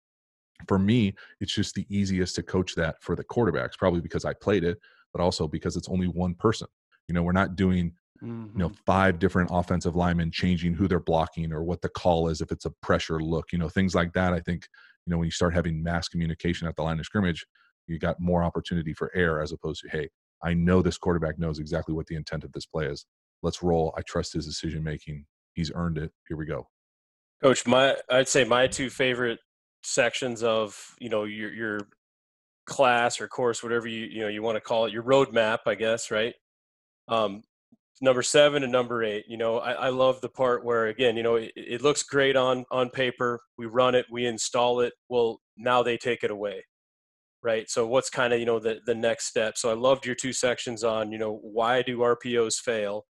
For me, it's just the easiest to coach that for the quarterbacks, probably because I played it, but also because it's only one person. You know, we're not doing mm-hmm. you know, mm-hmm. five different offensive linemen changing who they're blocking or what the call is if it's a pressure look, you know, things like that. I think, you know, when you start having mass communication at the line of scrimmage, you got more opportunity for error as opposed to, hey, I know this quarterback knows exactly what the intent of this play is. Let's roll. I trust his decision making. He's earned it. Here we go. Coach, my I'd say my two favorite sections of you know your your class or course, whatever you you know you want to call it, your roadmap, I guess, right? Um, number seven and number eight. You know, I, I love the part where again, you know, it, it looks great on on paper. We run it, we install it. Well, now they take it away, right? So what's kind of you know the the next step? So I loved your two sections on you know why do RPOs fail,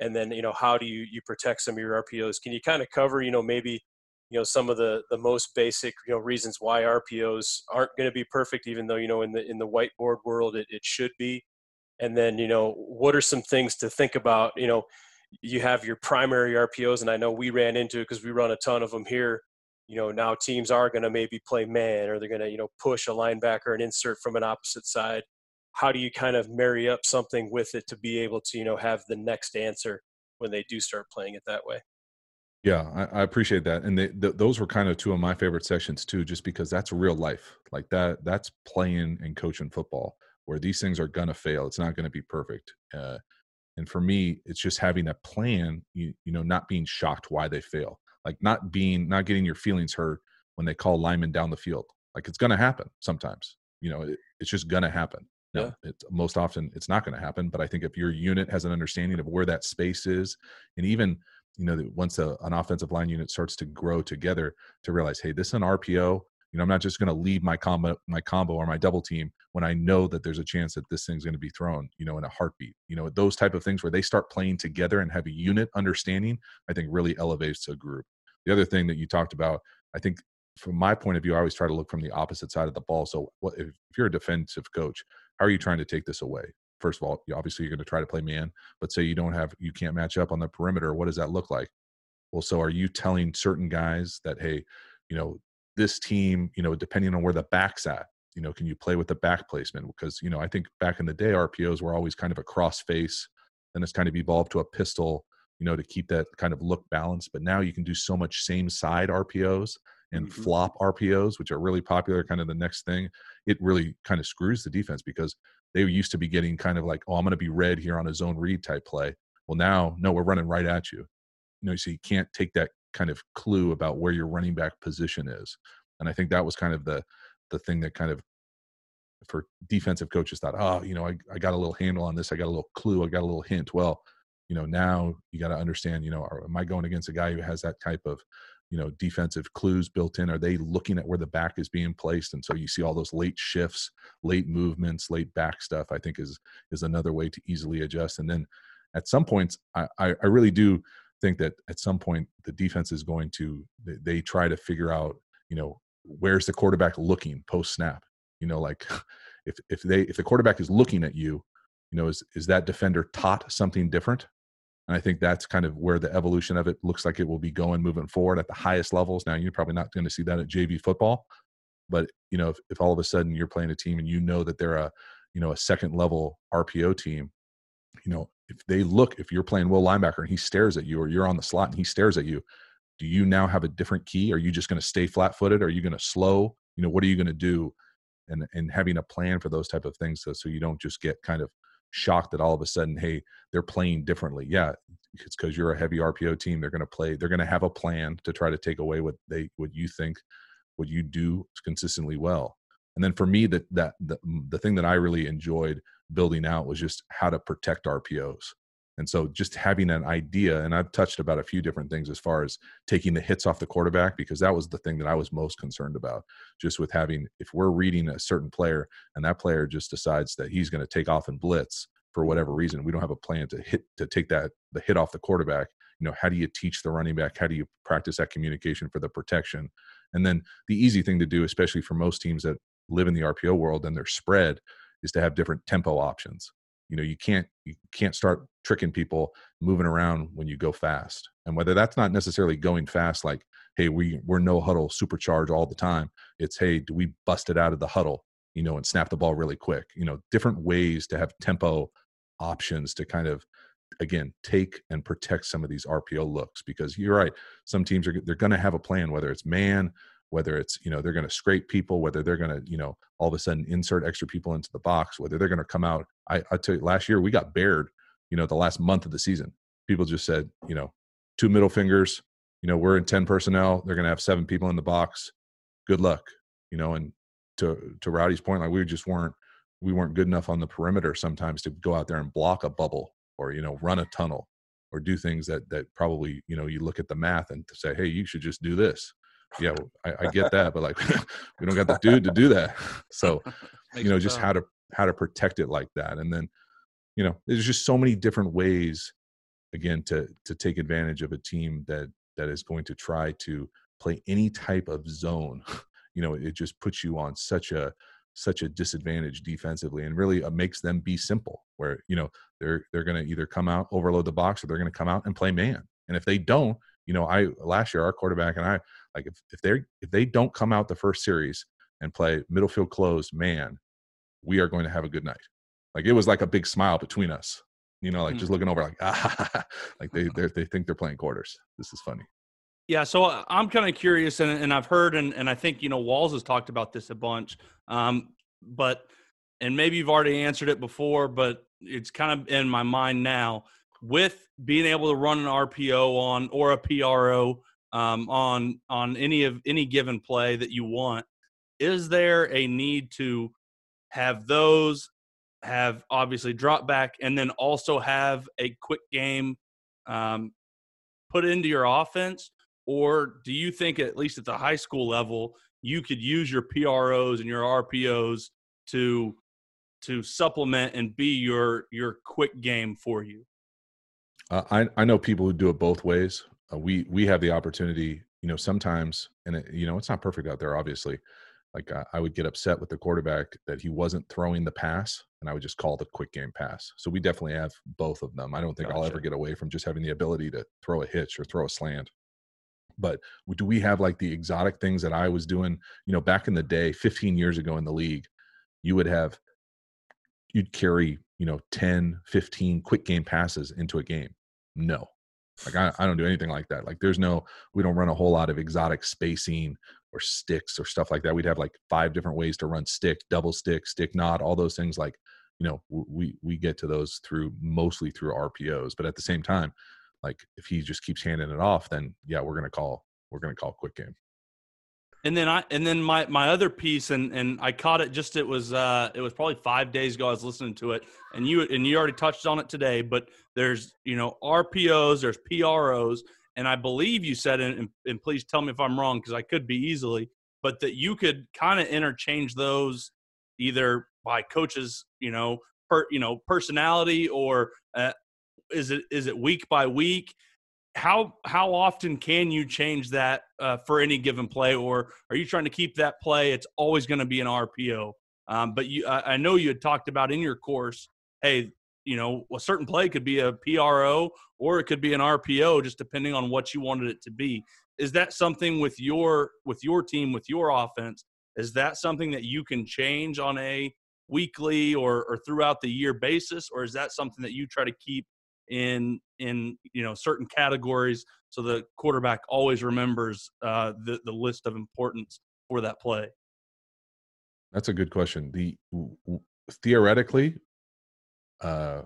and then you know how do you you protect some of your RPOs? Can you kind of cover you know maybe you know some of the the most basic you know reasons why RPOs aren't going to be perfect, even though you know in the in the whiteboard world it, it should be. And then you know what are some things to think about? You know, you have your primary RPOs, and I know we ran into it because we run a ton of them here. You know, now teams are going to maybe play man, or they're going to you know push a linebacker and insert from an opposite side. How do you kind of marry up something with it to be able to you know have the next answer when they do start playing it that way? Yeah, I, I appreciate that, and they, th- those were kind of two of my favorite sections too, just because that's real life. Like that, that's playing and coaching football, where these things are gonna fail. It's not gonna be perfect. Uh, and for me, it's just having a plan. You, you know, not being shocked why they fail, like not being, not getting your feelings hurt when they call linemen down the field. Like it's gonna happen sometimes. You know, it, it's just gonna happen. No, yeah. it's most often it's not going to happen. But I think if your unit has an understanding of where that space is, and even you know, once a, an offensive line unit starts to grow together, to realize, hey, this is an RPO. You know, I'm not just going to leave my combo, my combo or my double team when I know that there's a chance that this thing's going to be thrown. You know, in a heartbeat. You know, those type of things where they start playing together and have a unit understanding, I think really elevates a group. The other thing that you talked about, I think from my point of view, I always try to look from the opposite side of the ball. So, what, if, you're a defensive coach, how are you trying to take this away? first of all, obviously you're going to try to play man, but say you don't have, you can't match up on the perimeter. What does that look like? Well, so are you telling certain guys that, hey, you know, this team, you know, depending on where the back's at, you know, can you play with the back placement? Because, you know, I think back in the day, RPOs were always kind of a cross face. Then it's kind of evolved to a pistol, you know, to keep that kind of look balanced. But now you can do so much same side RPOs and mm-hmm. flop RPOs, which are really popular, kind of the next thing. It really kind of screws the defense because they used to be getting kind of like, oh, I'm going to be read here on a zone read type play. Well, now, no, we're running right at you. You know, so you can't take that kind of clue about where your running back position is. And I think that was kind of the the thing that kind of for defensive coaches thought, oh, you know, I, I got a little handle on this. I got a little clue. I got a little hint. Well, you know, now you got to understand, you know, am I going against a guy who has that type of you know defensive clues built in? Are they looking at where the back is being placed? And so you see all those late shifts late movements late back stuff i think is is another way to easily adjust. And then at some points i i really do think that at some point the defense is going to they try to figure out you know where's the quarterback looking post snap you know like if if they if the quarterback is looking at you you know is is that defender taught something different and I think that's kind of where the evolution of it looks like it will be going moving forward at the highest levels. Now, you're probably not going to see that at JV football, but you know, if, if all of a sudden you're playing a team and you know that they're a, you know, a second level RPO team, you know, if they look, if you're playing Will linebacker and he stares at you, or you're on the slot and he stares at you, do you now have a different key? Are you just going to stay flat footed? Are you going to slow? You know, what are you going to do? And and having a plan for those type of things, so so you don't just get kind of shocked that all of a sudden, hey, they're playing differently. Yeah, it's because you're a heavy RPO team. They're going to play. They're going to have a plan to try to take away what they what you think what you do consistently well. And then for me, that that the, the thing that I really enjoyed building out was just how to protect RPOs. And so just having an idea, and I've touched about a few different things as far as taking the hits off the quarterback, because that was the thing that I was most concerned about. Just with having, if we're reading a certain player and that player just decides that he's going to take off and blitz for whatever reason, we don't have a plan to hit, to take that, the hit off the quarterback. You know, how do you teach the running back? How do you practice that communication for the protection? And then the easy thing to do, especially for most teams that live in the RPO world and they're spread, is to have different tempo options you know you can't you can't start tricking people moving around when you go fast and whether that's not necessarily going fast like hey we we're no huddle supercharge all the time it's hey do we bust it out of the huddle you know and snap the ball really quick you know different ways to have tempo options to kind of again take and protect some of these RPO looks because you're right. Some teams are they're going to have a plan, whether it's man, whether it's you know they're going to scrape people, whether they're going to you know all of a sudden insert extra people into the box, whether they're going to come out. I I tell you, last year we got bared. You know, the last month of the season, people just said, you know, two middle fingers. You know, we're in ten personnel. They're going to have seven people in the box. Good luck. You know, and to to Rowdy's point, like we just weren't we weren't good enough on the perimeter sometimes to go out there and block a bubble or you know run a tunnel or do things that that probably you know you look at the math and say hey you should just do this yeah I, I, get that but like we don't got the dude to do that so you know just how to how to protect it like that. And then you know there's just so many different ways again to to take advantage of a team that that is going to try to play any type of zone. You know it just puts you on such a such a disadvantage defensively and really uh, makes them be simple where you know they're they're going to either come out overload the box or they're going to come out and play man. And if they don't you know i last year our quarterback and i like if, if they if they don't come out the first series and play middle field closed man we are going to have a good night like it was like a big smile between us you know like mm-hmm. just looking over like ah like they they think they're playing quarters this is funny yeah, so uh, I'm kind of curious, and, and I've heard, and, and I think you know Walls has talked about this a bunch, um, but and maybe you've already answered it before, but it's kind of in my mind now. With being able to run an RPO on or a PRO um, on on any of any given play that you want, is there a need to have those have obviously drop back and then also have a quick game um, put into your offense? Or do you think, at least at the high school level, you could use your PROs and your RPOs to to supplement and be your your quick game for you? Uh, I I know people who do it both ways. Uh, we we have the opportunity, you know, sometimes, and it, you know, it's not perfect out there, obviously. Like I, I would get upset with the quarterback that he wasn't throwing the pass, and I would just call the quick game pass. So we definitely have both of them. I don't think gotcha. I'll ever get away from just having the ability to throw a hitch or throw a slant but do we have like the exotic things that I was doing, you know, back in the day, 15 years ago in the league, you would have, you'd carry, you know, 10, 15 quick game passes into a game. No, like I, I don't do anything like that. Like there's no, we don't run a whole lot of exotic spacing or sticks or stuff like that. We'd have like five different ways to run stick, double stick, stick knot, all those things. Like, you know, we, we get to those through mostly through RPOs, but at the same time, like if he just keeps handing it off, then yeah, we're gonna call we're gonna call quick game. And then I and then my my other piece and and I caught it just it was uh it was probably five days ago I was listening to it and you and you already touched on it today but there's you know RPOs there's PROs and I believe you said and, and please tell me if I'm wrong because I could be easily but that you could kind of interchange those either by coaches you know per you know personality or uh, is it is it week by week? How how often can you change that uh, for any given play, or are you trying to keep that play? It's always going to be an RPO. Um, but you, I, I know you had talked about in your course, hey, you know, a certain play could be a PRO or it could be an RPO, just depending on what you wanted it to be. Is that something with your with your team with your offense? Is that something that you can change on a weekly or, or throughout the year basis, or is that something that you try to keep in in you know certain categories so the quarterback always remembers uh, the the list of importance for that play. That's a good question. The theoretically, uh,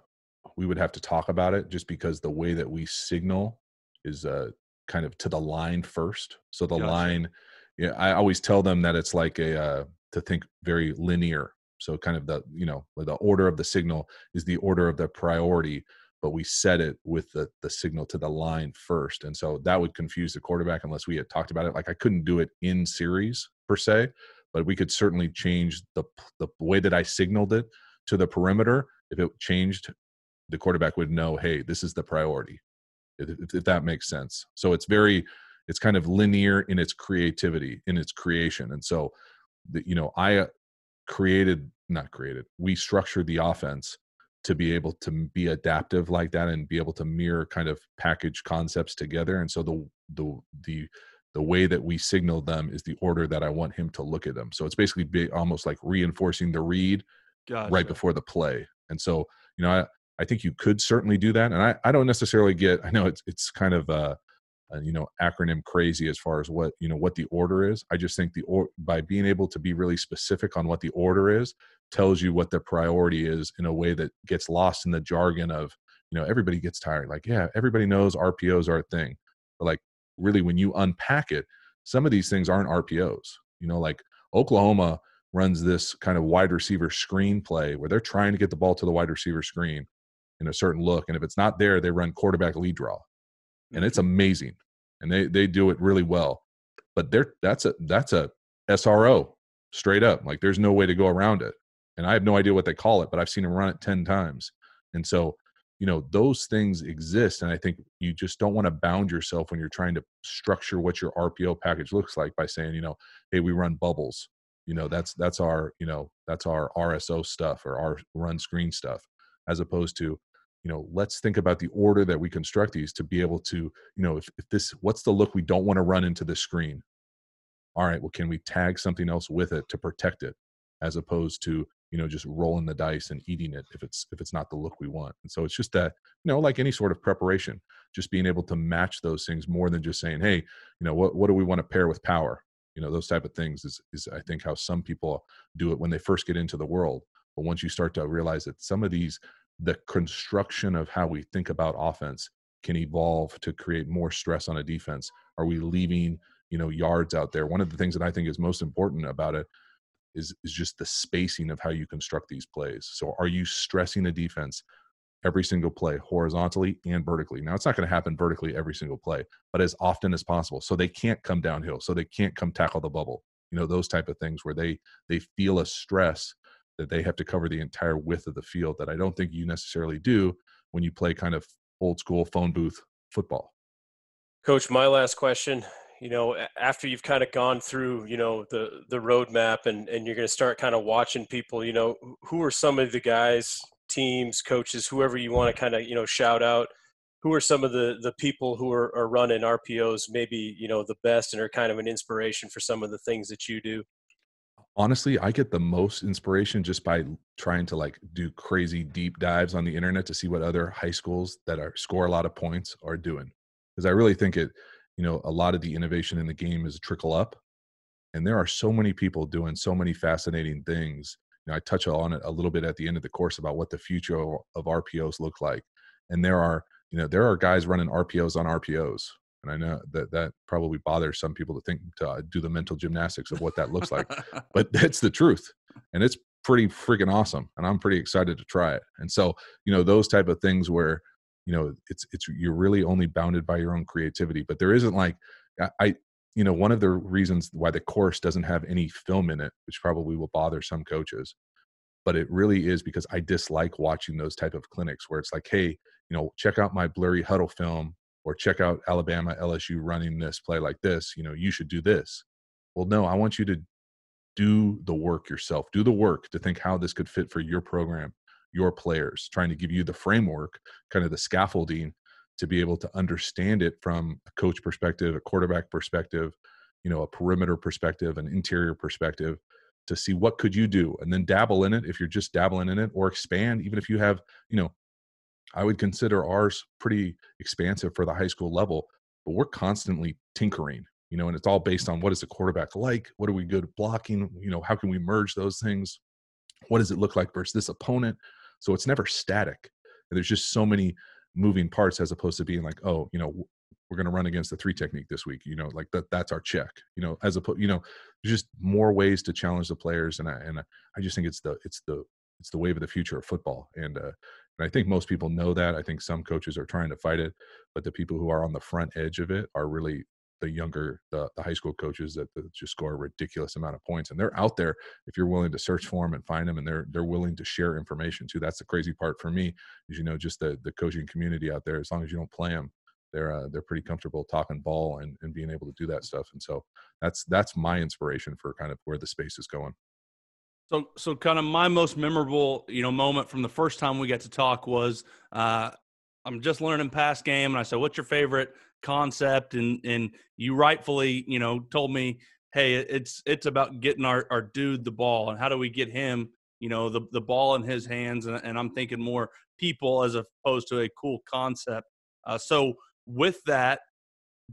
we would have to talk about it just because the way that we signal is uh, kind of to the line first. So the gotcha. line, yeah, I always tell them that it's like a uh, to think very linear. So kind of the you know the order of the signal is the order of the priority but we set it with the the signal to the line first and so that would confuse the quarterback unless we had talked about it like i couldn't do it in series per se but we could certainly change the the way that i signaled it to the perimeter if it changed the quarterback would know hey this is the priority if, if that makes sense so it's very it's kind of linear in its creativity in its creation and so the, you know i uh, created not created we structured the offense to be able to be adaptive like that and be able to mirror kind of package concepts together and so the the the the way that we signal them is the order that I want him to look at them. So it's basically be almost like reinforcing the read gotcha. right before the play. And so, you know, I, I think you could certainly do that. And I, I don't necessarily get, I know it's, it's kind of, uh, uh, you know acronym crazy as far as what you know what the order is. I just think the or by being able to be really specific on what the order is tells you what the priority is in a way that gets lost in the jargon of you know everybody gets tired. Like yeah everybody knows rpos are a thing. But like really when you unpack it some of these things aren't rpos you know like oklahoma runs this kind of wide receiver screen play where they're trying to get the ball to the wide receiver screen in a certain look and if it's not there they run quarterback lead draw and it's Mm-hmm. amazing and they they do it really well but they're that's a that's a sro straight up like there's no way to go around it and i have no idea what they call it but i've seen them run it 10 times and so you know those things exist and i think you just don't want to bound yourself when you're trying to structure what your rpo package looks like by saying you know hey we run bubbles you know that's that's our you know that's our rso stuff or our run screen stuff as opposed to you know let's think about the order that we construct these to be able to you know if, if this what's the look we don't want to run into the screen? All right well can we tag something else with it to protect it as opposed to you know just rolling the dice and eating it if it's if it's not the look we want? And so it's just that you know like any sort of preparation just being able to match those things more than just saying hey you know what what do we want to pair with power you know those type of things is is i think how some people do it when they first get into the world. But once you start to realize that some of these the construction of how we think about offense can evolve to create more stress on a defense are we leaving you know yards out there? One of the things that i think is most important about it is is just the spacing of how you construct these plays. So are you stressing a defense every single play horizontally and vertically now it's not going to happen vertically every single play but as often as possible so they can't come downhill so they can't come tackle the bubble you know those type of things where they they feel a stress that they have to cover the entire width of the field that I don't think you necessarily do when you play kind of old school phone booth football. Coach, my last question. You know, after you've kind of gone through, you know, the the roadmap, and and you're going to start kind of watching people. You know, who are some of the guys, teams, coaches, whoever you want to kind of you know shout out. Who are some of the the people who are, are running RPOs? Maybe you know the best and are kind of an inspiration for some of the things that you do. Honestly, I get the most inspiration just by trying to like do crazy deep dives on the internet to see what other high schools that are score a lot of points are doing. Because I really think it, you know, a lot of the innovation in the game is trickle up. And there are so many people doing so many fascinating things. Know, I touch on it a little bit at the end of the course about what the future of RPOs look like. And there are, you know, there are guys running RPOs on RPOs. And I know that that probably bothers some people to think to uh, do the mental gymnastics of what that looks like. But that's the truth. And it's pretty freaking awesome. And i'm pretty excited to try it. And so you know those type of things where you know it's it's you're really only bounded by your own creativity. But there isn't like I you know one of the reasons why the course doesn't have any film in it which probably will bother some coaches but it really is because i dislike watching those type of clinics where it's like hey you know check out my blurry huddle film or check out alabama lsu running this play like this you know you should do this. Well no i want you to do the work yourself. Do the work to think how this could fit for your program your players trying to give you the framework kind of the scaffolding to be able to understand it from a coach perspective a quarterback perspective you know a perimeter perspective an interior perspective to see what could you do and then dabble in it if you're just dabbling in it or expand even if you have you know i would consider ours pretty expansive for the high school level but we're constantly tinkering you know and it's all based on what is the quarterback like what are we good at blocking you know how can we merge those things what does it look like versus this opponent? So it's never static. And there's just so many moving parts as opposed to being like oh you know we're going to run against the three technique this week you know like that that's our check you know as opposed you know just more ways to challenge the players and i and i just think it's the it's the it's the wave of the future of football and uh and i think most people know that i think some coaches are trying to fight it but the people who are on the front edge of it are really the younger the, the high school coaches that, that just score a ridiculous amount of points and they're out there if you're willing to search for them and find them and they're they're willing to share information too that's the crazy part for me is you know just the the coaching community out there as long as you don't play them they're uh, they're pretty comfortable talking ball and, and being able to do that stuff and so that's that's my inspiration for kind of where the space is going. So, so kind of my most memorable, you know, moment from the first time we got to talk was uh, I'm just learning pass game, and I said, "What's your favorite concept?" And and you rightfully, you know, told me, "Hey, it's it's about getting our our dude the ball, and how do we get him you know the the ball in his hands, and, and I'm thinking more people as opposed to a cool concept. Uh, so with that,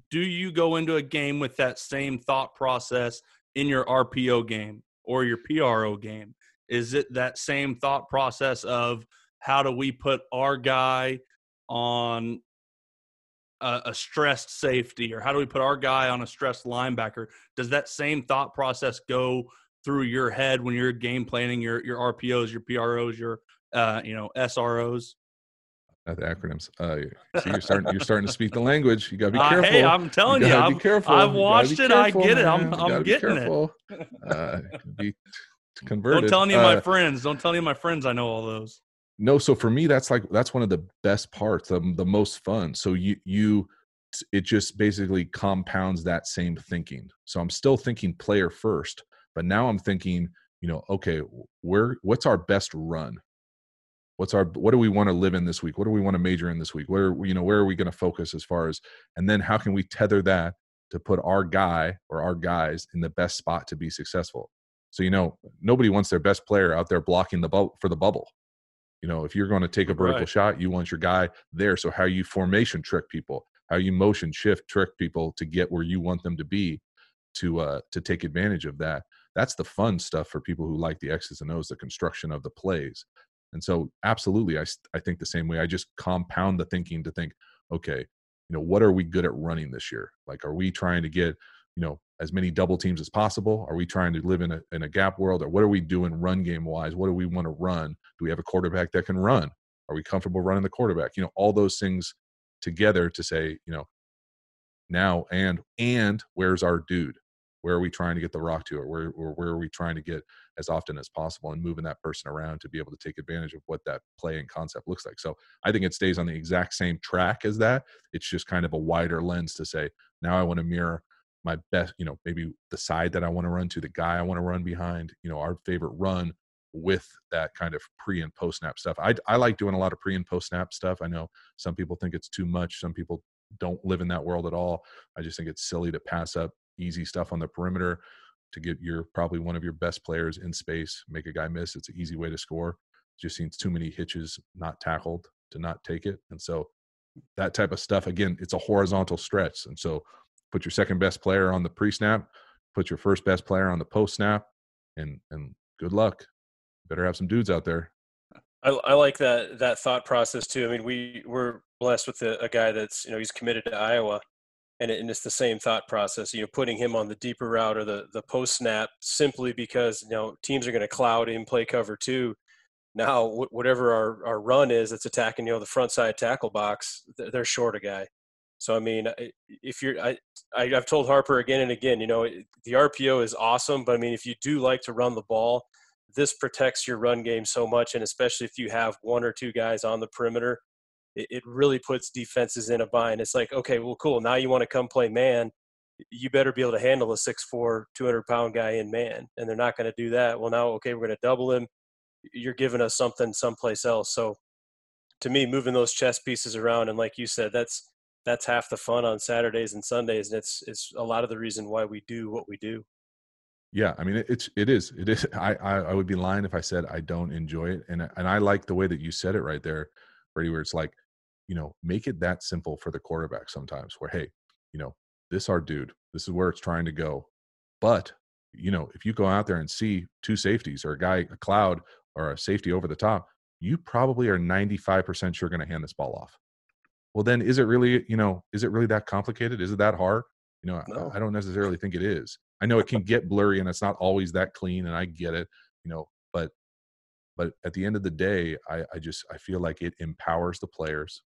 do you go into a game with that same thought process in your RPO game or your PRO game? Is it that same thought process of how do we put our guy on a, a, stressed safety or how do we put our guy on a stressed linebacker? Does that same thought process go through your head when you're game planning your your RPOs, your PROs, your uh, you know SROs? Not the acronyms. Uh, see, you're starting. You're starting to speak the language. You gotta be Uh, careful. hey, I'm telling you, gotta I've, be careful. I've You watched it. I careful, get it. I'm. You I'm gotta be getting it. Uh, be converted. Don't tell any of my Uh, friends. Don't tell any of my friends I know all those. No so for me that's like that's one of the best parts the, the most fun so you you it just basically compounds that same thinking so i'm still thinking player first but now i'm thinking you know okay where what's our best run? What's our what do we want to live in this week? What do we want to major in this week? Where you know where are we going to focus as far as and then how can we tether that to put our guy or our guys in the best spot to be successful? So you know nobody wants their best player out there blocking the bubble for the bubble you know, if you're going to take a vertical Right. shot, you want your guy there. So how you formation trick people, how you motion shift trick people to get where you want them to be to uh to take advantage of that. That's the fun stuff for people who like the X's and O's, the construction of the plays. And so absolutely I I think the same way. I just compound the thinking to think, okay, you know, what are we good at running this year? Like are we trying to get, you know, as many double teams as possible? Are we trying to live in a in a gap world or what are we doing run game wise? What do we want to run? Do we have a quarterback that can run? Are we comfortable running the quarterback? You know, all those things together to say, you know, now and and where's our dude? Where are we trying to get the rock to, or where or where are we trying to get as often as possible, and moving that person around to be able to take advantage of what that play and concept looks like. So I think it stays on the exact same track as that. It's just kind of a wider lens to say, now I want to mirror my best, you know, maybe the side that I want to run to, the guy I want to run behind, you know, our favorite run with that kind of pre and post snap stuff. I I like doing a lot of pre and post snap stuff. I know some people think it's too much. Some people don't live in that world at all. I just think it's silly to pass up easy stuff on the perimeter to get your probably one of your best players in space, make a guy miss. It's an easy way to score. Just seen too many hitches not tackled to not take it. And so that type of stuff, again, it's a horizontal stretch. And so put your second best player on the pre snap, put your first best player on the post snap, and and good luck. Better have some dudes out there. I, I like that that thought process too. I mean, we we're blessed with a, a guy that's you know he's committed to Iowa, and, it, and it's the same thought process. You know, putting him on the deeper route or the the post snap simply because you know teams are going to cloud him, play cover two. Now, wh- whatever our, our run is, that's attacking you know the front side tackle box. They're short a guy. So I mean, if you're, I, I I've told Harper again and again, you know, the RPO is awesome, but I mean, if you do like to run the ball, this protects your run game so much, and especially if you have one or two guys on the perimeter, it, it really puts defenses in a bind. It's like, okay, well, cool. Now you want to come play man, you better be able to handle a 6'4", 200 pound guy in man, and they're not going to do that. Well, now, okay, we're going to double him. You're giving us something someplace else. So, to me, moving those chess pieces around, and like you said, that's that's half the fun on Saturdays and Sundays, and it's it's a lot of the reason why we do what we do. Yeah, I mean it, it's it is it is. I, I I would be lying if I said I don't enjoy it, and and I like the way that you said it right there, Brady, where it's like, you know, make it that simple for the quarterback sometimes. Where hey, you know, this our dude, this is where it's trying to go, but you know, if you go out there and see two safeties or a guy, a cloud or a safety over the top, you probably are ninety five percent sure going to hand this ball off. Well, then is it really you know is it really that complicated? Is it that hard? You know, No. I, I don't necessarily think it is. I know it can get blurry and it's not always that clean, and I get it. You know, but but at the end of the day, I, I just I feel like it empowers the players.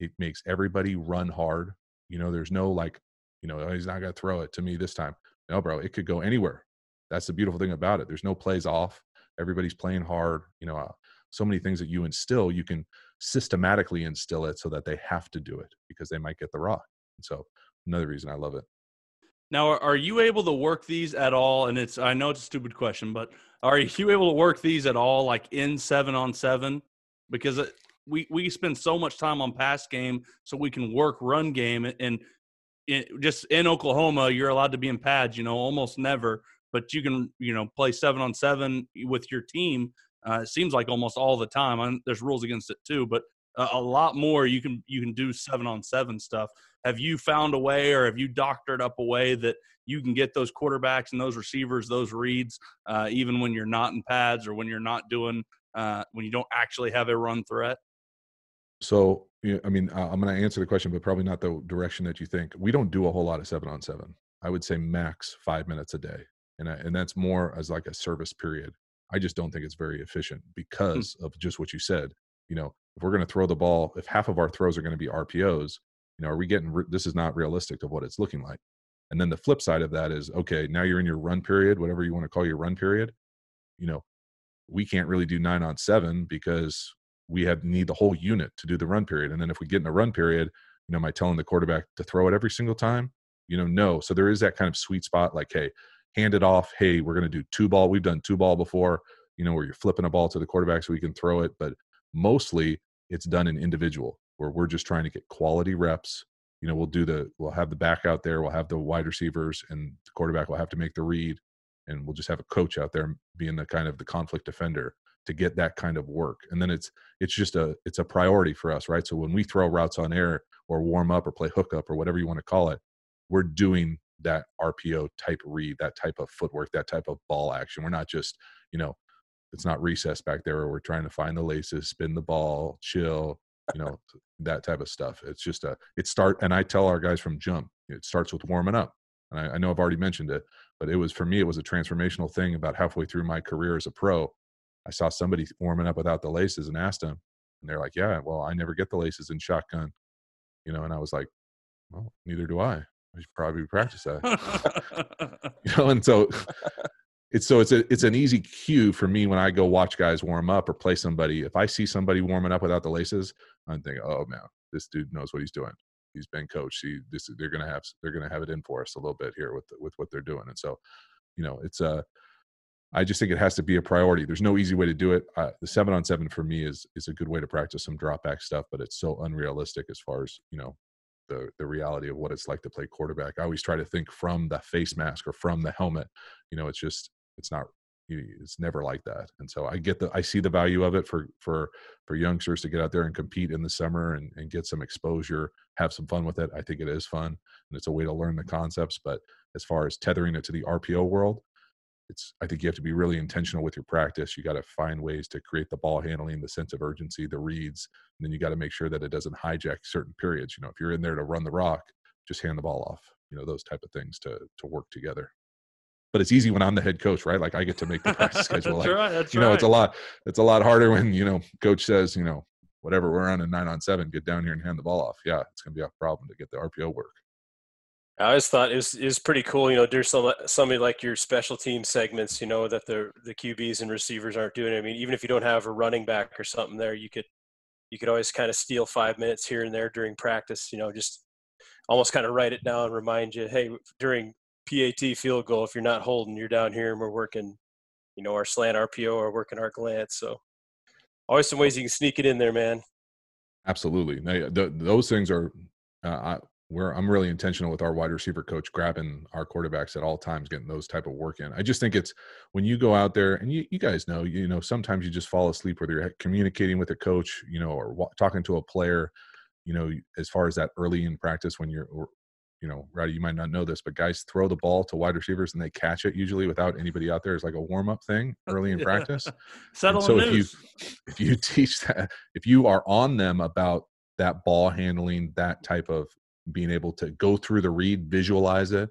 It makes everybody run hard. You know, there's no like, you know, "Oh, he's not gonna throw it to me this time. No, bro, it could go anywhere. That's the beautiful thing about it. There's no plays off. Everybody's playing hard. You know, uh, so many things that you instill, you can systematically instill it so that they have to do it because they might get the rock. And so another reason I love it. Now, are- you able to work these at all? And it's I know it's a stupid question, but are you able to work these at all, like in seven on seven? Because it, we we spend so much time on pass game, so we can work run game, and in, just in Oklahoma, you're allowed to be in pads. You know, almost never, but you can you know play seven on seven with your team. Uh, it seems like almost all the time. I, there's rules against it too, but uh, a lot more you can you can do seven on seven stuff. Have you found a way, or have you doctored up a way that you can get those quarterbacks and those receivers those reads, uh, even when you're not in pads or when you're not doing uh, when you don't actually have a run threat? So, I mean, I'm going to answer the question, but probably not the direction that you think. We don't do a whole lot of seven on seven. I would say max five minutes a day, and I, and that's more as like a service period. I just don't think it's very efficient hmm. because of just what you said. You know, if we're going to throw the ball, if half of our throws are going to be RPOs, you know, are we getting? This is not realistic of what it's looking like. And then the flip side of that is, okay, now you're in your run period, whatever you want to call your run period. You know, we can't really do nine on seven because we have need the whole unit to do the run period. And then if we get in a run period, you know, am I telling the quarterback to throw it every single time? You know, no. So there is that kind of sweet spot, like, hey, hand it off. Hey, we're going to do two ball. We've done two ball before, you know, where you're flipping a ball to the quarterback so we can throw it. But mostly it's done in individual where we're just trying to get quality reps. You know, we'll do the, we'll have the back out there, we'll have the wide receivers, and the quarterback will have to make the read. And we'll just have a coach out there being the kind of the conflict defender to get that kind of work and then it's it's just a it's a priority for us right so when we throw routes on air or warm up or play hookup or whatever you want to call it we're doing that rpo type read that type of footwork that type of ball action we're not just you know it's not recess back there where we're trying to find the laces spin the ball chill you know that type of stuff it's just a it start and i tell our guys from jump it starts with warming up and I, I know i've already mentioned it but it was for me it was a transformational thing about halfway through my career as a pro I saw somebody warming up without the laces and asked them, and they're like, "Yeah, well, I never get the laces in shotgun," you know. And I was like, "Well, neither do I. I should probably practice that." you know, and so it's so it's a it's an easy cue for me when I go watch guys warm up or play somebody. If I see somebody warming up without the laces, I'm thinking, "Oh man, this dude knows what he's doing. He's been coached. He this they're gonna have they're gonna have it in for us a little bit here with with what they're doing." And so, you know, it's a uh, I just think it has to be a priority. There's no easy way to do it. Uh, the seven on seven for me is is a good way to practice some drop back stuff, but it's so unrealistic as far as you know the the reality of what it's like to play quarterback. I always try to think from the face mask or from the helmet. You know, it's just it's not it's never like that. And so I get the I see the value of it for for for youngsters to get out there and compete in the summer and, and get some exposure, have some fun with it. I think it is fun and it's a way to learn the concepts. But as far as tethering it to the RPO world, it's i think you have to be really intentional with your practice you got to find ways to create the ball handling the sense of urgency the reads and then you got to make sure that it doesn't hijack certain periods you know if you're in there to run the rock just hand the ball off you know those type of things to to work together but it's easy when I'm the head coach, right? Like I get to make the practice schedule. that's like, right. That's you know, right. it's a lot. It's a lot harder when you know coach says, you know, whatever we're on a nine on seven, get down here and hand the ball off. Yeah, it's going to be a problem to get the RPO work. I always thought it was, it was pretty cool. You know, there's some somebody like your special team segments. You know that the the QBs and receivers aren't doing. I mean, even if you don't have a running back or something there, you could you could always kind of steal five minutes here and there during practice. You know, just almost kind of write it down, remind you, hey, during PAT field goal, if you're not holding, you're down here and we're working, you know, our slant RPO or working our glance. So always some ways you can sneak it in there, man. Absolutely. those things are. Uh, where I'm really intentional with our wide receiver coach grabbing our quarterbacks at all times, getting those type of work in. I just think it's when you go out there and you, you guys know, you know, sometimes you just fall asleep whether you're communicating with a coach, you know, or talking to a player, you know, as far as that early in practice when you're, or, you know, Rowdy, you might not know this, but guys throw the ball to wide receivers and they catch it usually without anybody out there. It's like a warm up thing oh, early in yeah. practice. Settle so if you if you teach that, if you are on them about that ball handling, that type of being able to go through the read, visualize it,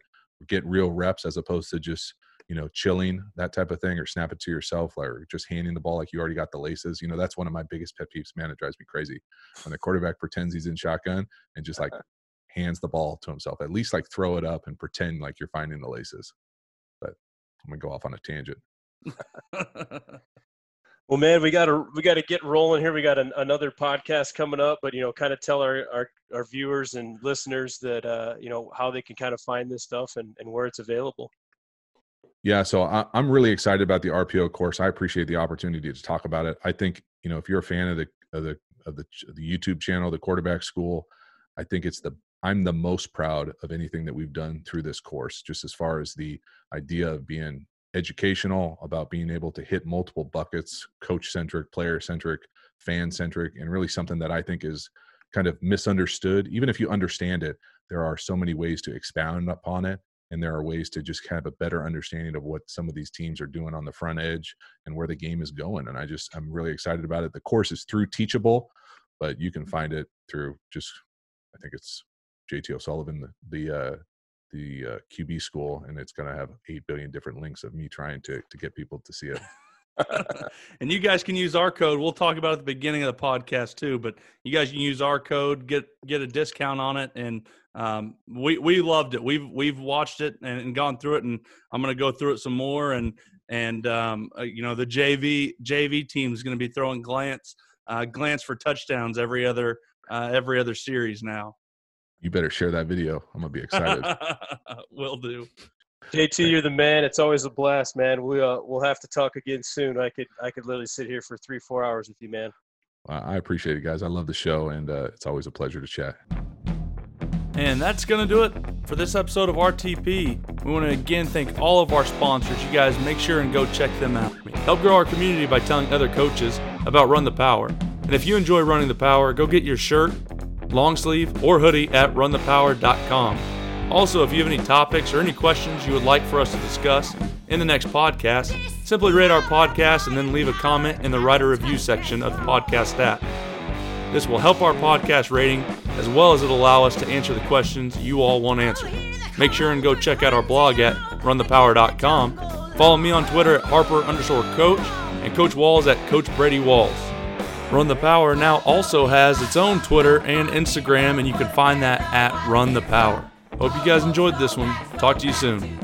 get real reps as opposed to just you know chilling that type of thing or snap it to yourself or just handing the ball like you already got the laces. You know that's one of my biggest pet peeves. Man, it drives me crazy when the quarterback pretends he's in shotgun and just like hands the ball to himself. At least like throw it up and pretend like you're finding the laces. But I'm gonna go off on a tangent. Well, man, we got to we got to get rolling here. We got an, another podcast coming up, but you know, kind of tell our, our, our viewers and listeners that uh, you know how they can kind of find this stuff and, and where it's available. Yeah, so I, am really excited about the RPO course. I appreciate the opportunity to talk about it. I think you know if you're a fan of the of the of the, the YouTube channel, the Quarterback School, I think it's the I'm the most proud of anything that we've done through this course. Just as far as the idea of being educational, about being able to hit multiple buckets, coach centric, player centric, fan centric, and really something that I think is kind of misunderstood. Even if you understand it, there are so many ways to expound upon it. And there are ways to just have a better understanding of what some of these teams are doing on the front edge and where the game is going. And I just, I'm really excited about it. The course is through Teachable, but you can find it through just, I think it's JT O'Sullivan, the, the, uh, the uh, QB school, and it's going to have eight billion different links of me trying to to get people to see it. and you guys can use our code. We'll talk about at the beginning of the podcast too, but you guys can use our code, get get a discount on it, and um, we we loved it. We've we've watched it and, and gone through it, and I'm going to go through it some more. And and um, uh, you know the JV JV team is going to be throwing glance uh, glance for touchdowns every other uh, every other series now. You better share that video. I'm gonna be excited. Will do. JT, you're the man. It's always a blast, man. We uh, we'll have to talk again soon. I could I could literally sit here for three four hours with you, man. I appreciate it, guys. I love the show, and uh, it's always a pleasure to chat. And that's going to do it for this episode of RTP. We want to again thank all of our sponsors. You guys make sure and go check them out. Help grow our community by telling other coaches about Run the Power. And if you enjoy running the power, go get your shirt, long sleeve, or hoodie at runthepower.com. Also, if you have any topics or any questions you would like for us to discuss in the next podcast, simply rate our podcast and then leave a comment in the writer review section of the podcast app. This will help our podcast rating as well as it'll allow us to answer the questions you all want answered. Make sure and go check out our blog at runthepower.com. Follow me on Twitter at Harper underscore coach and Coach Walls at Coach Brady Walls. Run the Power now also has its own Twitter and Instagram, and you can find that at Run the Power. Hope you guys enjoyed this one. Talk to you soon.